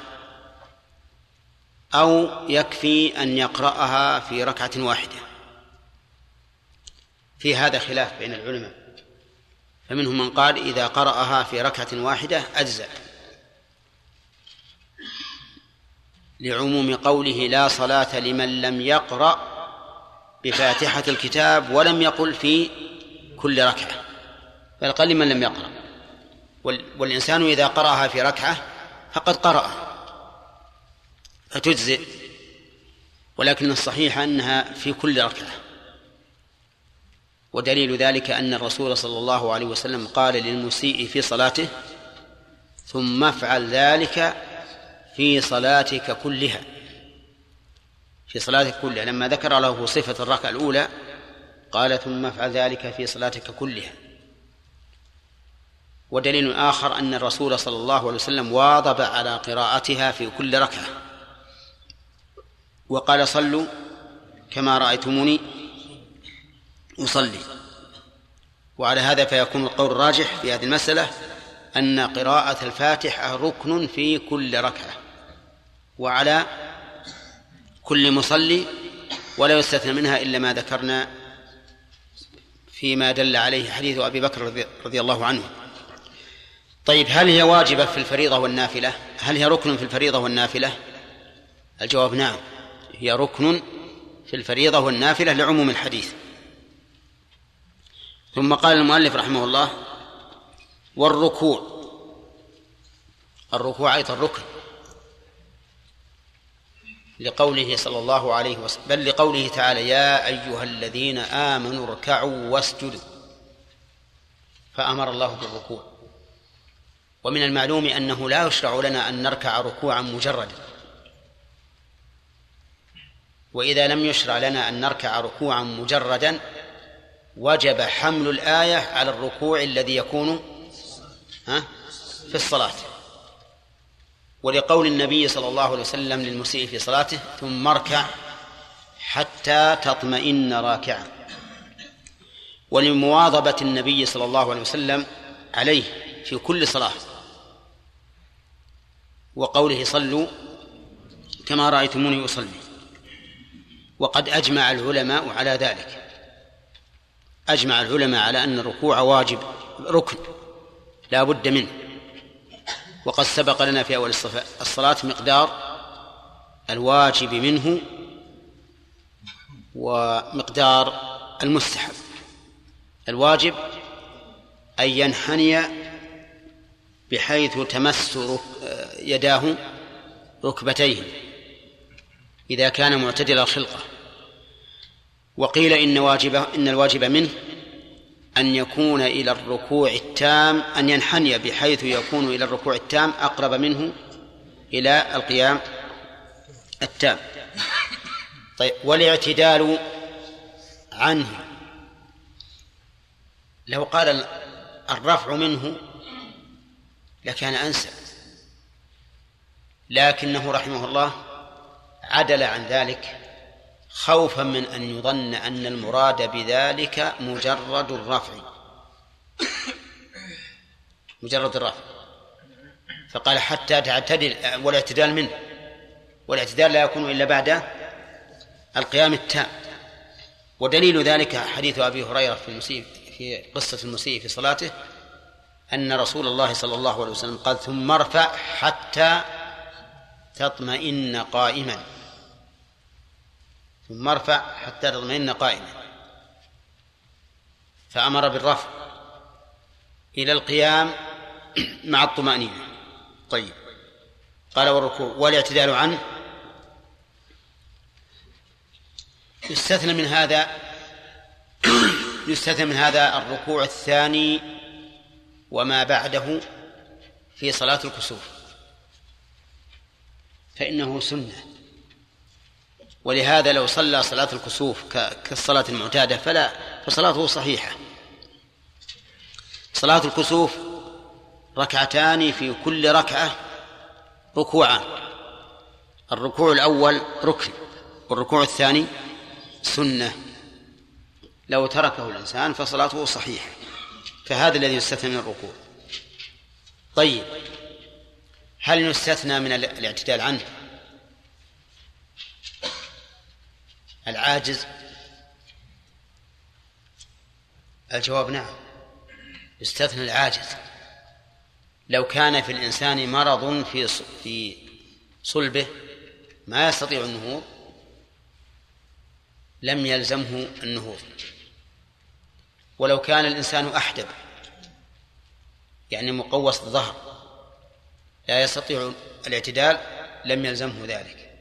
أو يكفي أن يقرأها في ركعة واحدة؟ في هذا خلاف بين العلماء. فمنهم من قال إذا قرأها في ركعة واحدة أجزأ. لعموم قوله لا صلاة لمن لم يقرأ بفاتحة الكتاب ولم يقل في كل ركعة بل قال لمن لم يقرأ. والإنسان إذا قرأها في ركعة فقد قرأ. فتجزئ ولكن الصحيح أنها في كل ركعة. ودليل ذلك أن الرسول صلى الله عليه وسلم قال للمسيء في صلاته ثم افعل ذلك في صلاتك كلها. في صلاتك كلها لما ذكر له صفة الركعة الأولى قال ثم افعل ذلك في صلاتك كلها. ودليل آخر أن الرسول صلى الله عليه وسلم واظب على قراءتها في كل ركعة. وقال صلوا كما رأيتموني أصلي. وعلى هذا فيكون القول الراجح في هذه المسألة أن قراءة الفاتحة ركن في كل ركعة. وعلى كل مصلي ولا يستثنى منها إلا ما ذكرنا فيما دل عليه حديث أبي بكر رضي الله عنه. طيب هل هي واجبة في الفريضة والنافلة؟ هل هي ركن في الفريضة والنافلة؟ الجواب نعم هي ركن في الفريضة والنافلة لعموم الحديث. ثم قال المؤلف رحمه الله والركوع الركوع أيضا ركن. لقوله صلى الله عليه وسلم بل لقوله تعالى يا أيها الذين آمنوا اركعوا واسجدوا. فأمر الله بالركوع. ومن المعلوم أنه لا يشرع لنا أن نركع ركوعا مجردا. وإذا لم يشرع لنا أن نركع ركوعا مجردا وجب حمل الآية على الركوع الذي يكون ها في الصلاة. ولقول النبي صلى الله عليه وسلم للمسيء في صلاته ثم اركع حتى تطمئن راكعا. ولمواظبة النبي صلى الله عليه وسلم عليه في كل صلاة. وقوله صلوا كما رأيتموني أصلي. وقد أجمع العلماء على ذلك. أجمع العلماء على أن الركوع واجب ركن لا بد منه. وقد سبق لنا في أول الصلاة مقدار الواجب منه ومقدار المستحب. الواجب أن ينحني بحيث تمس يداه ركبتيه إذا كان معتدل الخلقة. وقيل إن واجبه إن الواجب منه أن يكون إلى الركوع التام أن ينحني بحيث يكون إلى الركوع التام أقرب منه إلى القيام التام. طيب والاعتدال عنه. لو قال الرفع منه لكان أنسب. لكنه رحمه الله عدل عن ذلك. خوفا من أن يظن أن المراد بذلك مجرد الرفع. مجرد الرفع. فقال حتى تعتدل والاعتدال منه. والاعتدال لا يكون إلا بعد القيام التام. ودليل ذلك حديث أبي هريرة في المسيء في قصة المسيء في صلاته أن رسول الله صلى الله عليه وسلم قال ثم ارفع حتى تطمئن قائما. ثم ارفع حتى تطمئن قائما. فأمر بالرفع إلى القيام مع الطمأنينة. طيب. قال والركوع والاعتدال عنه. يستثنى من هذا يستثنى من هذا الركوع الثاني وما بعده في صلاة الكسوف. فإنه سنة. ولهذا لو صلى صلاة الكسوف كالصلاة المعتادة فلا فصلاته صحيحة. صلاة الكسوف ركعتان في كل ركعة ركوعان الركوع الأول ركن والركوع الثاني سنة. لو تركه الإنسان فصلاته صحيحة. فهذا الذي يستثنى من الركوع. طيب هل يستثنى من الاعتدال عنه؟ العاجز؟ الجواب نعم. يستثنى العاجز. لو كان في الإنسان مرض في في صلبه ما يستطيع النهوض لم يلزمه النهوض. ولو كان الإنسان أحدب يعني مقوس الظهر لا يستطيع الاعتدال لم يلزمه ذلك.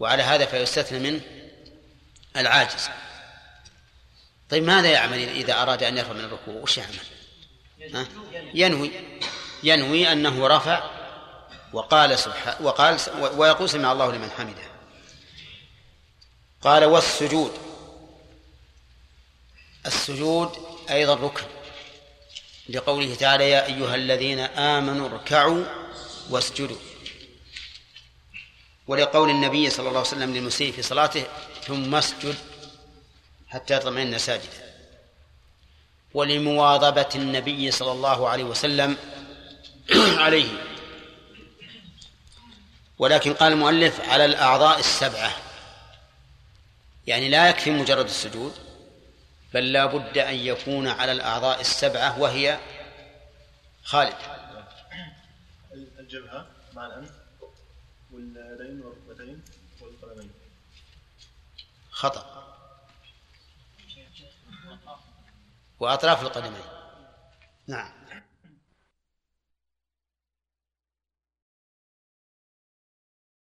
وعلى هذا فيستثنى منه العاجز. طيب ماذا يعمل إذا أراد أن يرفع من الركوع؟ وش يعمل؟ ها؟ ينوي. ينوي أنه رفع وقال سبحانه وقال ويقول سمع الله لمن حمده. قال والسجود. السجود أيضا ركن. لقوله تعالى يا أيها الذين آمنوا اركعوا واسجدوا. ولقول النبي صلى الله عليه وسلم للمسيء في صلاته ثم اسجد حتى يطمئن ساجدا. ولمواظبة النبي صلى الله عليه وسلم عليه. ولكن قال المؤلف على الأعضاء السبعة. يعني لا يكفي مجرد السجود بل لا بد أن يكون على الأعضاء السبعة وهي خالد. الجبهة مع الأنف واليدين خطأ. وأطراف القدمين. نعم.